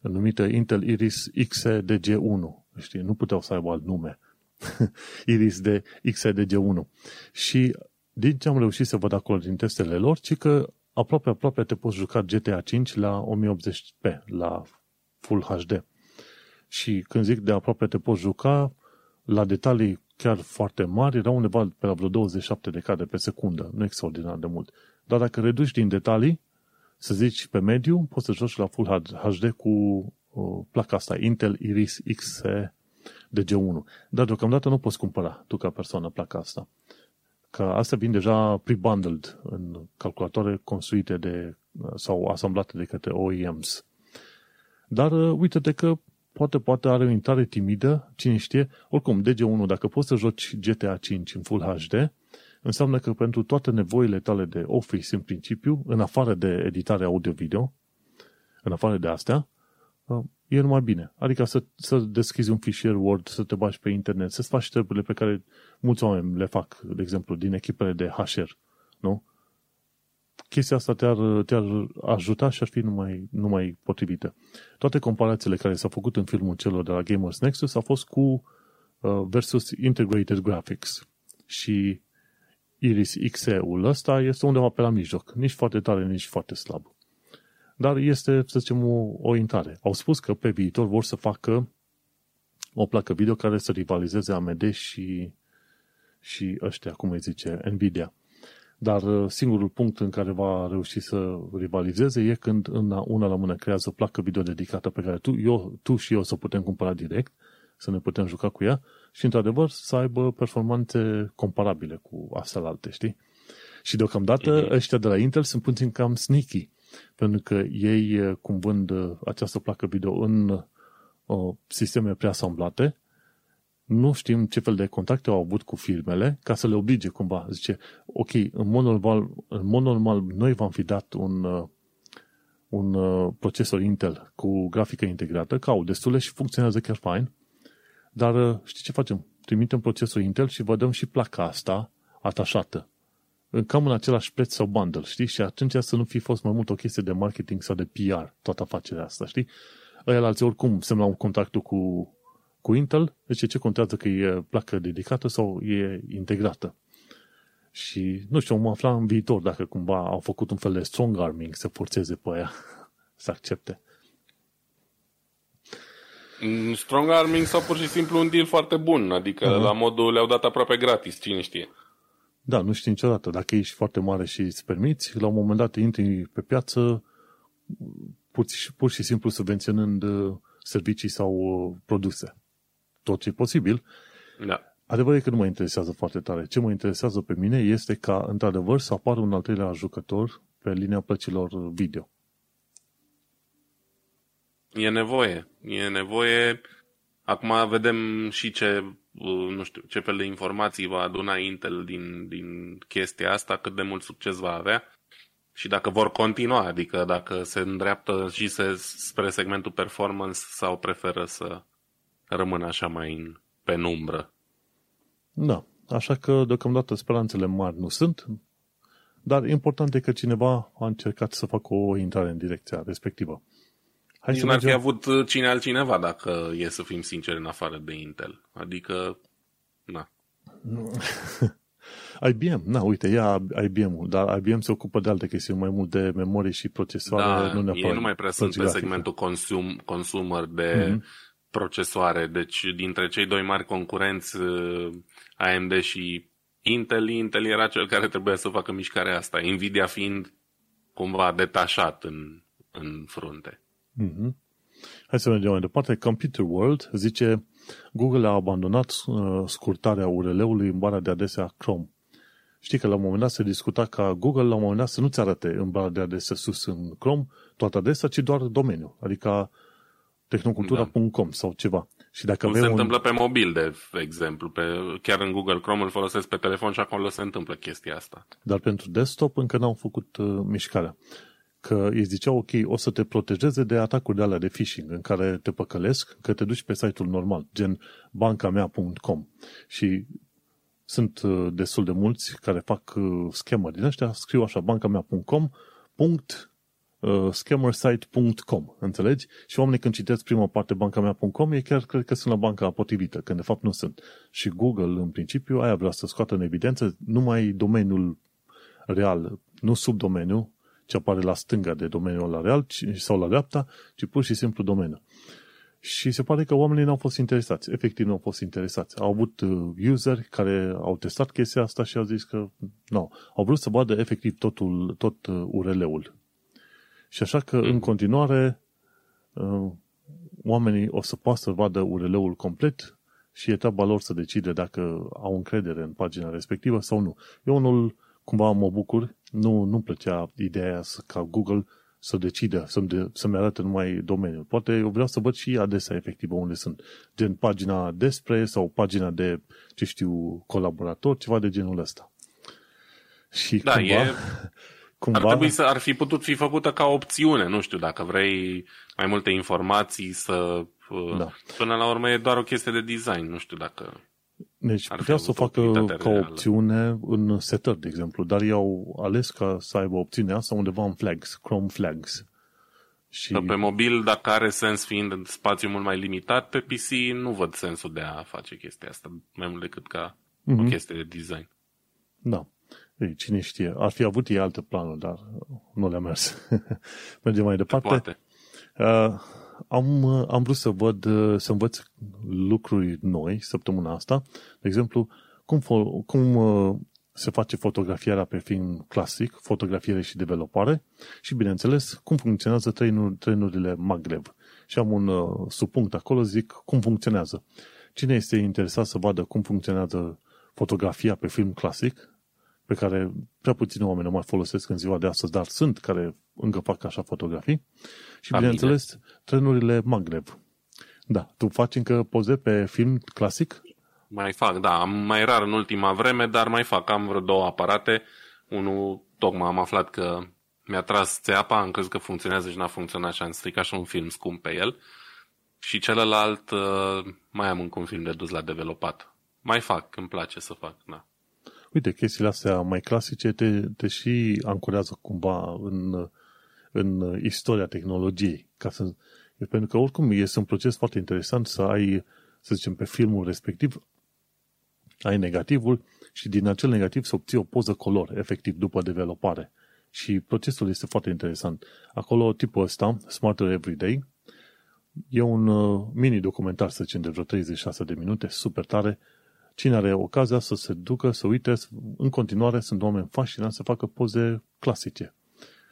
numită Intel Iris XDG1 Știi, nu puteau să aibă alt nume. Iris de XDG1. Și din ce am reușit să văd acolo din testele lor, ci că aproape, aproape te poți juca GTA 5 la 1080p, la Full HD. Și când zic de aproape te poți juca, la detalii chiar foarte mari, era undeva pe la vreo 27 de cadre pe secundă, nu extraordinar de mult. Dar dacă reduci din detalii, să zici pe mediu, poți să joci la Full HD cu placa asta, Intel Iris X de G1. Dar deocamdată nu poți cumpăra tu ca persoană placa asta. Că asta vin deja pre-bundled în calculatoare construite de, sau asamblate de către OEMs. Dar uite-te că poate, poate are o intrare timidă, cine știe. Oricum, DG1, dacă poți să joci GTA 5 în Full HD, înseamnă că pentru toate nevoile tale de Office, în principiu, în afară de editare audio-video, în afară de astea, e numai bine. Adică să, să deschizi un fișier Word, să te bagi pe internet, să-ți faci treburile pe care mulți oameni le fac, de exemplu, din echipele de HR, nu? Chestia asta te-ar, te-ar ajuta și ar fi numai, numai potrivită. Toate comparațiile care s-au făcut în filmul celor de la Gamers Nexus au fost cu uh, versus Integrated Graphics. Și Iris XE-ul ăsta este undeva pe la mijloc. Nici foarte tare, nici foarte slab dar este, să zicem, o, o intrare. Au spus că pe viitor vor să facă o placă video care să rivalizeze AMD și, și ăștia, cum îi zice, Nvidia. Dar uh, singurul punct în care va reuși să rivalizeze e când în una la mână creează o placă video dedicată pe care tu, eu, tu și eu să o putem cumpăra direct, să ne putem juca cu ea și, într-adevăr, să aibă performanțe comparabile cu astea alte, știi? Și deocamdată mm-hmm. ăștia de la Intel sunt puțin cam sneaky pentru că ei, eh, cum vând eh, această placă video în uh, sisteme preasamblate, nu știm ce fel de contacte au avut cu firmele ca să le oblige cumva. Zice, ok, în mod normal, în mod normal noi v-am fi dat un, uh, un uh, procesor Intel cu grafică integrată, că au destule și funcționează chiar fain, dar uh, știți ce facem? Trimitem procesor Intel și vă dăm și placa asta atașată. Cam în același preț sau bundle, știi? Și atunci să nu fi fost mai mult o chestie de marketing sau de PR, toată afacerea asta, știi? Ăia alții oricum semnau contactul cu cu Intel, deci ce contează că e placă dedicată sau e integrată. Și nu știu, mă afla în viitor dacă cumva au făcut un fel de strong arming să forțeze pe aia să accepte. Mm, strong arming sau pur și simplu un deal foarte bun, adică uh-huh. la modul le-au dat aproape gratis, cine știe. Da, nu știi niciodată. Dacă ești foarte mare și îți permiți, la un moment dat intri pe piață pur și, pur și simplu subvenționând uh, servicii sau uh, produse tot ce e posibil. Da. Adevărul e că nu mă interesează foarte tare. Ce mă interesează pe mine este ca, într-adevăr, să apară un al treilea jucător pe linia plăcilor video. E nevoie. E nevoie. Acum vedem și ce, uh, nu știu, ce fel de informații va aduna Intel din, din chestia asta, cât de mult succes va avea și dacă vor continua, adică dacă se îndreaptă și se, spre segmentul performance sau preferă să rămân așa mai în penumbră. Da, așa că deocamdată speranțele mari nu sunt, dar important e că cineva a încercat să facă o intrare în direcția respectivă. Hai Nici să n-ar fi avut cine altcineva dacă e să fim sinceri în afară de Intel. Adică, na. IBM, na, uite, ia IBM-ul, dar IBM se ocupă de alte chestiuni, mai mult de memorie și procesoare. Da, nu neapărat ei nu mai prea sunt pe segmentul consum, consumer de mm-hmm procesoare. Deci, dintre cei doi mari concurenți, uh, AMD și Intel, Intel era cel care trebuia să facă mișcarea asta, Nvidia fiind cumva detașat în, în frunte. Mm-hmm. Hai să mergem mai departe. Computer World zice Google a abandonat uh, scurtarea URL-ului în bara de adesea Chrome. Știi că la un moment dat se discuta ca Google la un moment dat să nu-ți arate în bara de adesea sus în Chrome toată adesea, ci doar domeniul. Adică tehnocultura.com da. sau ceva. Și dacă se un... întâmplă pe mobil, de exemplu. Pe, chiar în Google Chrome îl folosesc pe telefon și acolo se întâmplă chestia asta. Dar pentru desktop încă n-au făcut uh, mișcarea. Că îi ziceau, ok, o să te protejeze de atacuri de alea de phishing, în care te păcălesc, că te duci pe site-ul normal, gen bancamea.com. Și sunt uh, destul de mulți care fac uh, schemă din ăștia, scriu așa, bancamea.com, punct uh, scammersite.com, înțelegi? Și oamenii când citesc prima parte bancamea.com, ei chiar cred că sunt la banca potrivită, când de fapt nu sunt. Și Google, în principiu, aia vrea să scoată în evidență numai domeniul real, nu subdomeniul, ce apare la stânga de domeniul la real ci, sau la dreapta, ci pur și simplu domeniul. Și se pare că oamenii nu au fost interesați. Efectiv, nu au fost interesați. Au avut uh, useri care au testat chestia asta și au zis că nu. Au vrut să vadă efectiv totul, tot URL-ul și așa că, în continuare, uh, oamenii o să poată să vadă URL-ul complet și e treaba lor să decide dacă au încredere în pagina respectivă sau nu. Eu unul cumva mă bucur, nu, nu plăcea ideea ca Google să decidă, să-mi, de, să-mi arate numai domeniul. Poate eu vreau să văd și adesea efectivă unde sunt. Gen pagina despre sau pagina de, ce știu, colaborator, ceva de genul ăsta. Și da, cumva, e, Cumva... Ar trebui să ar fi putut fi făcută ca opțiune, nu știu, dacă vrei mai multe informații să... Uh, da. Până la urmă e doar o chestie de design, nu știu dacă... Deci ar putea să o facă ca reală. opțiune în setări, de exemplu, dar i-au ales ca să aibă opțiunea asta undeva în flags, Chrome flags. Și... Pe mobil, dacă are sens fiind în spațiu mult mai limitat, pe PC nu văd sensul de a face chestia asta, mai mult decât ca mm-hmm. o mhm. chestie de design. Da. Ei, cine știe, ar fi avut ei alte planuri, dar nu le-a mers. Mergem mai departe. Poate. Uh, am, am vrut să văd, uh, să învăț lucruri noi săptămâna asta. De exemplu, cum, cum uh, se face fotografierea pe film clasic, fotografiere și developare și, bineînțeles, cum funcționează trenur, trenurile maglev. Și am un uh, subpunct acolo, zic cum funcționează. Cine este interesat să vadă cum funcționează fotografia pe film clasic, pe care prea puțini oameni o mai folosesc în ziua de astăzi, dar sunt care încă fac așa fotografii. Și, Familie. bineînțeles, trenurile Maghreb. Da, tu faci încă poze pe film clasic Mai fac, da, am mai rar în ultima vreme, dar mai fac. Am vreo două aparate. Unul, tocmai am aflat că mi-a tras țeapa, am crezut că funcționează și n-a funcționat și am stricat și un film scump pe el. Și celălalt uh, mai am încă un film de dus la developat. Mai fac, îmi place să fac, da. Uite, chestiile astea mai clasice te, te și ancorează cumva în, în istoria tehnologiei. Ca să, pentru că oricum este un proces foarte interesant să ai, să zicem, pe filmul respectiv, ai negativul și din acel negativ să obții o poză color, efectiv, după developare. Și procesul este foarte interesant. Acolo, tipul ăsta, Smarter Everyday, e un uh, mini-documentar, să zicem, de vreo 36 de minute, super tare. Cine are ocazia să se ducă, să uite, în continuare sunt oameni fascinați să facă poze clasice.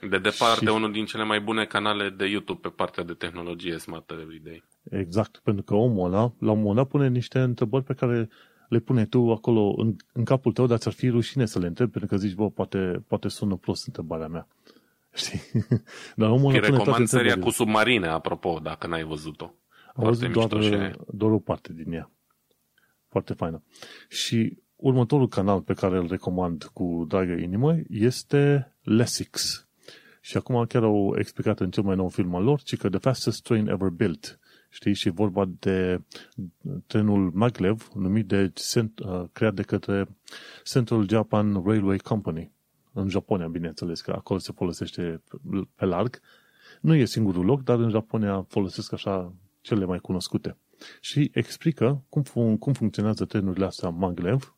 De departe, și... unul din cele mai bune canale de YouTube pe partea de tehnologie Smarter Everyday. Exact, pentru că omul ăla, la un moment dat, pune niște întrebări pe care le pune tu acolo în, în capul tău, dar ți-ar fi rușine să le întrebi, pentru că zici, bă, poate, poate sună prost întrebarea mea. Știi? Dar omul Îi recomand seria cu submarine, apropo, dacă n-ai văzut-o. Am văzut doar, doar o parte din ea. Foarte faină. Și următorul canal pe care îl recomand cu dragă inimă este Lessix. Și acum chiar au explicat în cel mai nou film al lor, ci că The Fastest Train Ever Built. Știi? Și vorba de trenul maglev, numit de, uh, creat de către Central Japan Railway Company în Japonia, bineînțeles, că acolo se folosește pe larg. Nu e singurul loc, dar în Japonia folosesc așa cele mai cunoscute. Și explică cum, fun- cum funcționează trenurile astea maglev,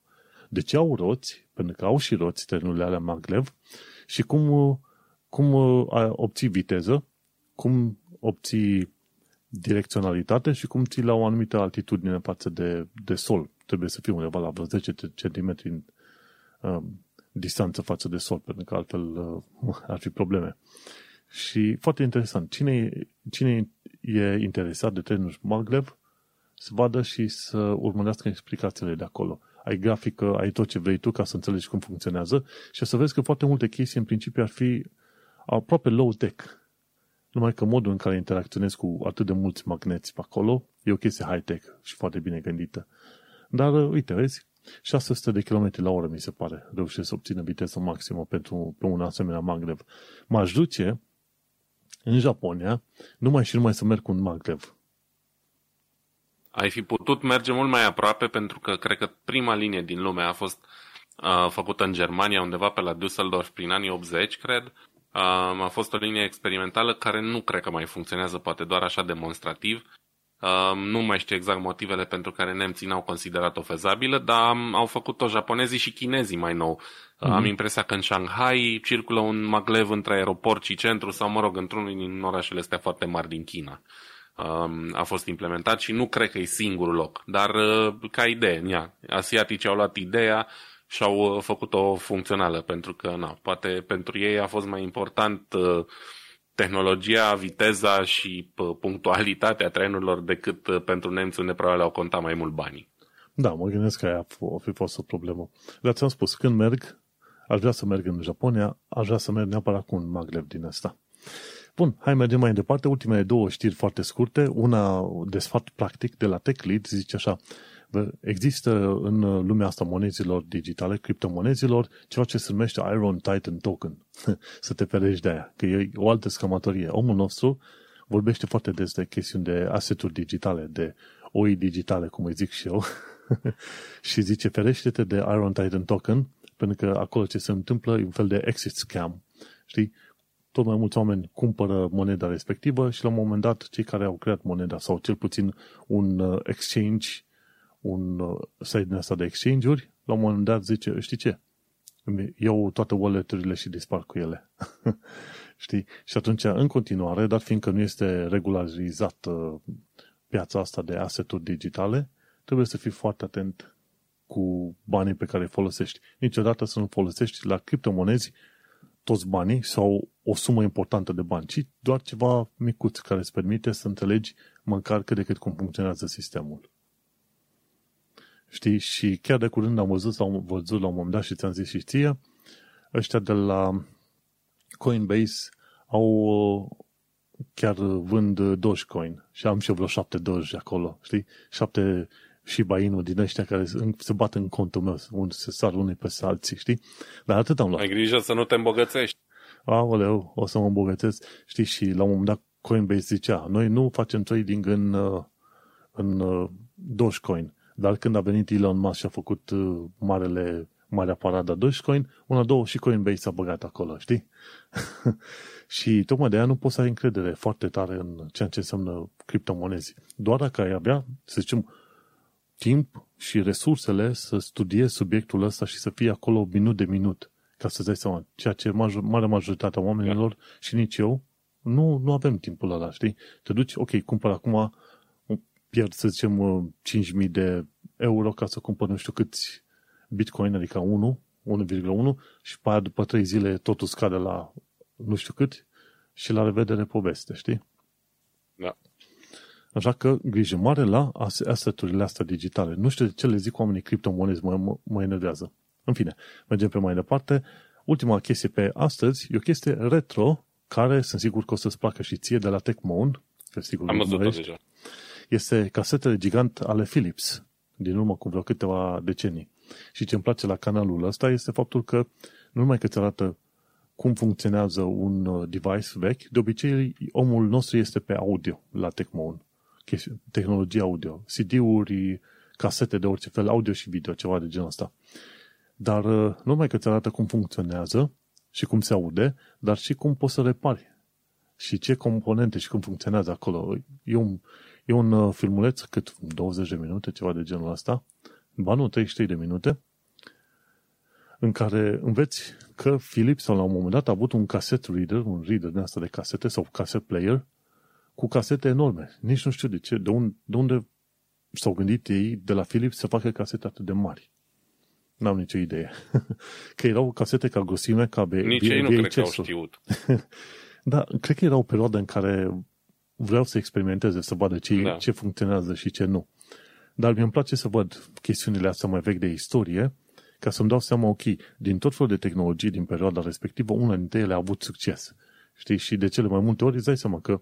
de ce au roți, pentru că au și roți trenurile alea maglev, și cum, cum obții viteză, cum obții direcționalitate și cum ții la o anumită altitudine față de, de sol. Trebuie să fii undeva la vreo 10 cm um, distanță față de sol, pentru că altfel uh, ar fi probleme. Și foarte interesant, cine, cine e interesat de trenuri maglev, să vadă și să urmărească explicațiile de acolo. Ai grafică, ai tot ce vrei tu ca să înțelegi cum funcționează și o să vezi că foarte multe chestii în principiu ar fi aproape low-tech. Numai că modul în care interacționezi cu atât de mulți magneți pe acolo e o chestie high-tech și foarte bine gândită. Dar, uh, uite, vezi, 600 de km la oră, mi se pare, reușesc să obțină viteză maximă pentru, pe un asemenea maglev. M-aș duce în Japonia, numai și numai să merg cu un maglev. Ai fi putut merge mult mai aproape pentru că cred că prima linie din lume a fost uh, făcută în Germania, undeva pe la Düsseldorf prin anii 80, cred. Uh, a fost o linie experimentală care nu cred că mai funcționează, poate doar așa demonstrativ nu mai știu exact motivele pentru care nemții n-au considerat-o fezabilă, dar au făcut-o japonezii și chinezii mai nou. Mm-hmm. Am impresia că în Shanghai circulă un maglev între aeroport și centru sau, mă rog, într-unul din orașele astea foarte mari din China. a fost implementat și nu cred că e singurul loc. Dar uh, ca idee, ia, asiaticii au luat ideea și au uh, făcut-o funcțională, pentru că, na, poate pentru ei a fost mai important uh, tehnologia, viteza și punctualitatea trenurilor decât pentru nemți unde probabil au contat mai mult banii. Da, mă gândesc că aia a fi fost o problemă. Dar ți-am spus, când merg, aș vrea să merg în Japonia, aș vrea să merg neapărat cu un maglev din asta. Bun, hai mergem mai departe. Ultimele două știri foarte scurte. Una de sfat practic de la TechLead zice așa, Există în lumea asta monezilor digitale, criptomonezilor, ceva ce se numește Iron Titan Token. să te ferești de aia, că e o altă scamatorie. Omul nostru vorbește foarte des de chestiuni de aseturi digitale, de oi digitale, cum îi zic și eu, și zice ferește-te de Iron Titan Token, pentru că acolo ce se întâmplă e un fel de exit scam. Știi? Tot mai mulți oameni cumpără moneda respectivă și la un moment dat cei care au creat moneda sau cel puțin un uh, exchange un uh, site din asta de exchange-uri, la un moment dat zice, știi ce? Iau toate wallet-urile și dispar cu ele. știi? Și atunci, în continuare, dar fiindcă nu este regularizat piața asta de asset-uri digitale, trebuie să fii foarte atent cu banii pe care îi folosești. Niciodată să nu folosești la criptomonezi toți banii sau o sumă importantă de bani, ci doar ceva micuț care îți permite să înțelegi măcar cât de cât cum funcționează sistemul. Știi? Și chiar de curând am văzut, sau am văzut la un moment dat și ți-am zis și ție, ăștia de la Coinbase au chiar vând Dogecoin și am și eu vreo șapte Doge acolo, știi? Șapte și bainul din ăștia care se bat în contul meu, unde se sar unii pe alții, știi? Dar atât am luat. Ai grijă să nu te îmbogățești. Aoleu, o să mă îmbogățesc. Știi, și la un moment dat Coinbase zicea, noi nu facem trading în, uh, în uh, Dogecoin, dar când a venit Elon Musk și a făcut uh, marele, marea parada Dogecoin, una, două și Coinbase s-a băgat acolo, știi? și tocmai de aia nu poți să ai încredere foarte tare în ceea ce înseamnă criptomonezi. Doar dacă ai avea, să zicem, timp și resursele să studiezi subiectul ăsta și să fii acolo minut de minut, ca să-ți dai seama, ceea ce major, mare majoritatea oamenilor yeah. și nici eu, nu, nu avem timpul ăla, știi? Te duci, ok, cumpăr acum, pierd, să zicem, 5.000 de euro ca să cumpăr nu știu câți bitcoin, adică 1, 1,1 și pe aia după 3 zile totul scade la nu știu cât și la revedere poveste, știi? Da. Așa că grijă mare la asset-urile astea digitale. Nu știu de ce le zic oamenii criptomonezi, mă, mă, mă enervează. În fine, mergem pe mai departe. Ultima chestie pe astăzi e o chestie retro, care sunt sigur că o să-ți placă și ție de la Techmoan, că sigur Am văzut deja. Este casetele gigant ale Philips, din urmă cu vreo câteva decenii. Și ce îmi place la canalul ăsta este faptul că nu numai că îți arată cum funcționează un uh, device vechi, de obicei omul nostru este pe audio la Techmoan tehnologie audio, CD-uri, casete de orice fel, audio și video, ceva de genul ăsta. Dar uh, nu numai că ți arată cum funcționează și cum se aude, dar și cum poți să repari și ce componente și cum funcționează acolo. E un, e un uh, filmuleț cât 20 de minute, ceva de genul ăsta, ba nu, 33 de minute, în care înveți că Philips la un moment dat a avut un cassette reader, un reader din asta de casete sau cassette player, cu casete enorme. Nici nu știu de ce, de, un, de unde s-au gândit ei de la Philips să facă casete atât de mari. N-am nicio idee. că erau casete ca grosime, ca be- Nici ei nu cred că au știut. da, cred că era o perioadă în care vreau să experimenteze, să vadă ce, da. ce funcționează și ce nu. Dar mi-mi place să văd chestiunile astea mai vechi de istorie, ca să-mi dau seama, ok, din tot felul de tehnologii din perioada respectivă, una dintre ele a avut succes. Știi? Și de cele mai multe ori îți dai seama că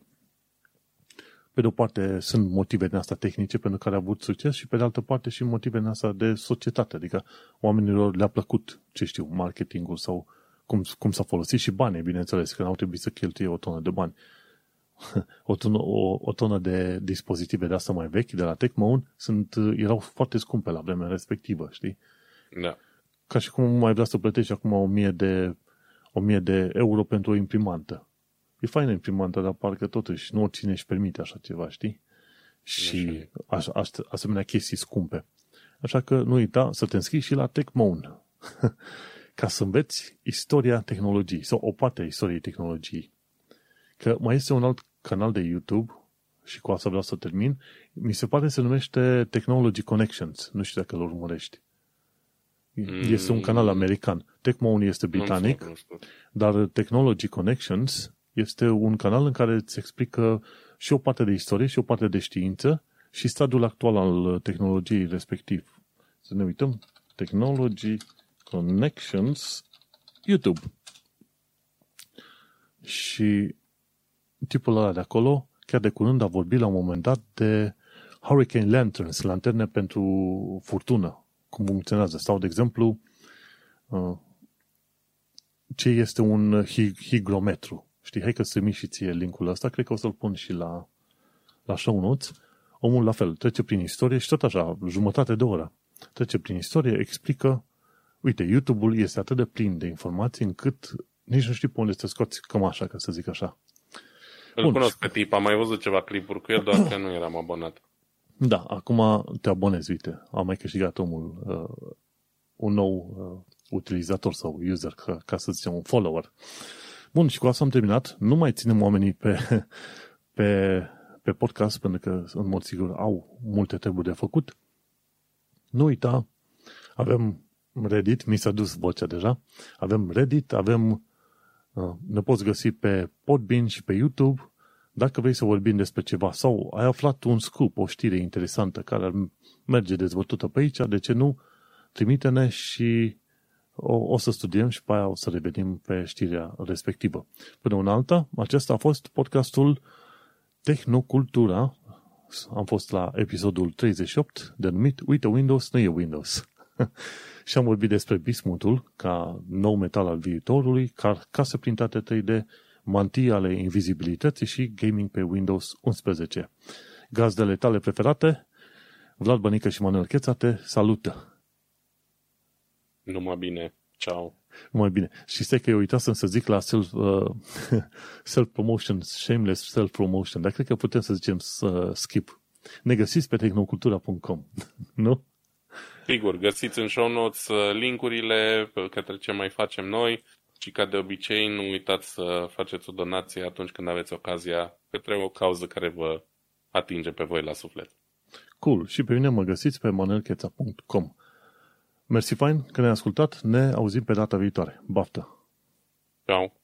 pe de o parte sunt motive din asta tehnice pentru care a avut succes și pe de altă parte și motive din asta de societate, adică oamenilor le-a plăcut, ce știu, marketingul sau cum, cum s-a folosit și banii, bineînțeles, că n-au trebuit să cheltuie o tonă de bani. o, tonă, o, o tonă de dispozitive de asta mai vechi, de la Techmoan, sunt, erau foarte scumpe la vremea respectivă, știi? Da. Ca și cum mai vrea să plătești acum 1000 de, 1000 de euro pentru o imprimantă. E faină imprimanta, dar parcă totuși nu oricine își permite așa ceva, știi? Și așa, așa, asemenea chestii scumpe. Așa că nu uita să te înscrii și la TechMoan ca să înveți istoria tehnologiei sau o parte a istoriei tehnologiei. Că mai este un alt canal de YouTube și cu asta vreau să termin, mi se pare se numește Technology Connections. Nu știu dacă îl urmărești. Este un canal american. TechMoan este britanic, dar Technology Connections este un canal în care îți explică și o parte de istorie și o parte de știință și stadiul actual al tehnologiei respectiv. Să ne uităm. Technology Connections YouTube. Și tipul ăla de acolo, chiar de curând a vorbit la un moment dat de Hurricane Lanterns, lanterne pentru furtună, cum funcționează. Sau, de exemplu, uh, ce este un higrometru. Știi, hai că să și ție linkul ăsta, cred că o să-l pun și la, la show notes. Omul la fel, trece prin istorie și tot așa, jumătate de oră. Trece prin istorie, explică, uite, YouTube-ul este atât de plin de informații încât nici nu știi pe unde să scoți cămașa, ca să zic așa. Îl Bun. cunosc pe tip, am mai văzut ceva clipuri cu el, doar că nu eram abonat. Da, acum te abonezi, uite, am mai câștigat omul uh, un nou uh, utilizator sau user, ca, ca să zicem un follower. Bun, și cu asta am terminat. Nu mai ținem oamenii pe, pe, pe podcast, pentru că, în mod sigur, au multe treburi de făcut. Nu uita, avem Reddit, mi s-a dus vocea deja, avem Reddit, avem, uh, ne poți găsi pe Podbean și pe YouTube, dacă vrei să vorbim despre ceva sau ai aflat un scoop, o știre interesantă care ar merge dezvătută pe aici, de ce nu, trimite-ne și o, o să studiem și pe aia o să revenim pe știrea respectivă. Până una alta, acesta a fost podcastul Tehnocultura Talks. Am fost la episodul 38, denumit Uite Windows, nu e Windows. și am vorbit despre bismutul ca nou metal al viitorului, ca case printate 3D, mantii ale invizibilității și gaming pe Windows 11. Gazdele tale preferate, Vlad Bănică și Manuel Cheța te salută. Numai bine. Ciao. Numai bine. Și stai că eu uitasem să zic la self, uh, self-promotion, shameless self-promotion, dar cred că putem să zicem să skip. Ne găsiți pe tehnocultura.com, nu? Sigur, găsiți în show notes uh, linkurile către ce mai facem noi și ca de obicei nu uitați să faceți o donație atunci când aveți ocazia către o cauză care vă atinge pe voi la suflet. Cool. Și pe mine mă găsiți pe manelcheța.com. Mersi fain că ne-ai ascultat. Ne auzim pe data viitoare. Baftă! Ciao!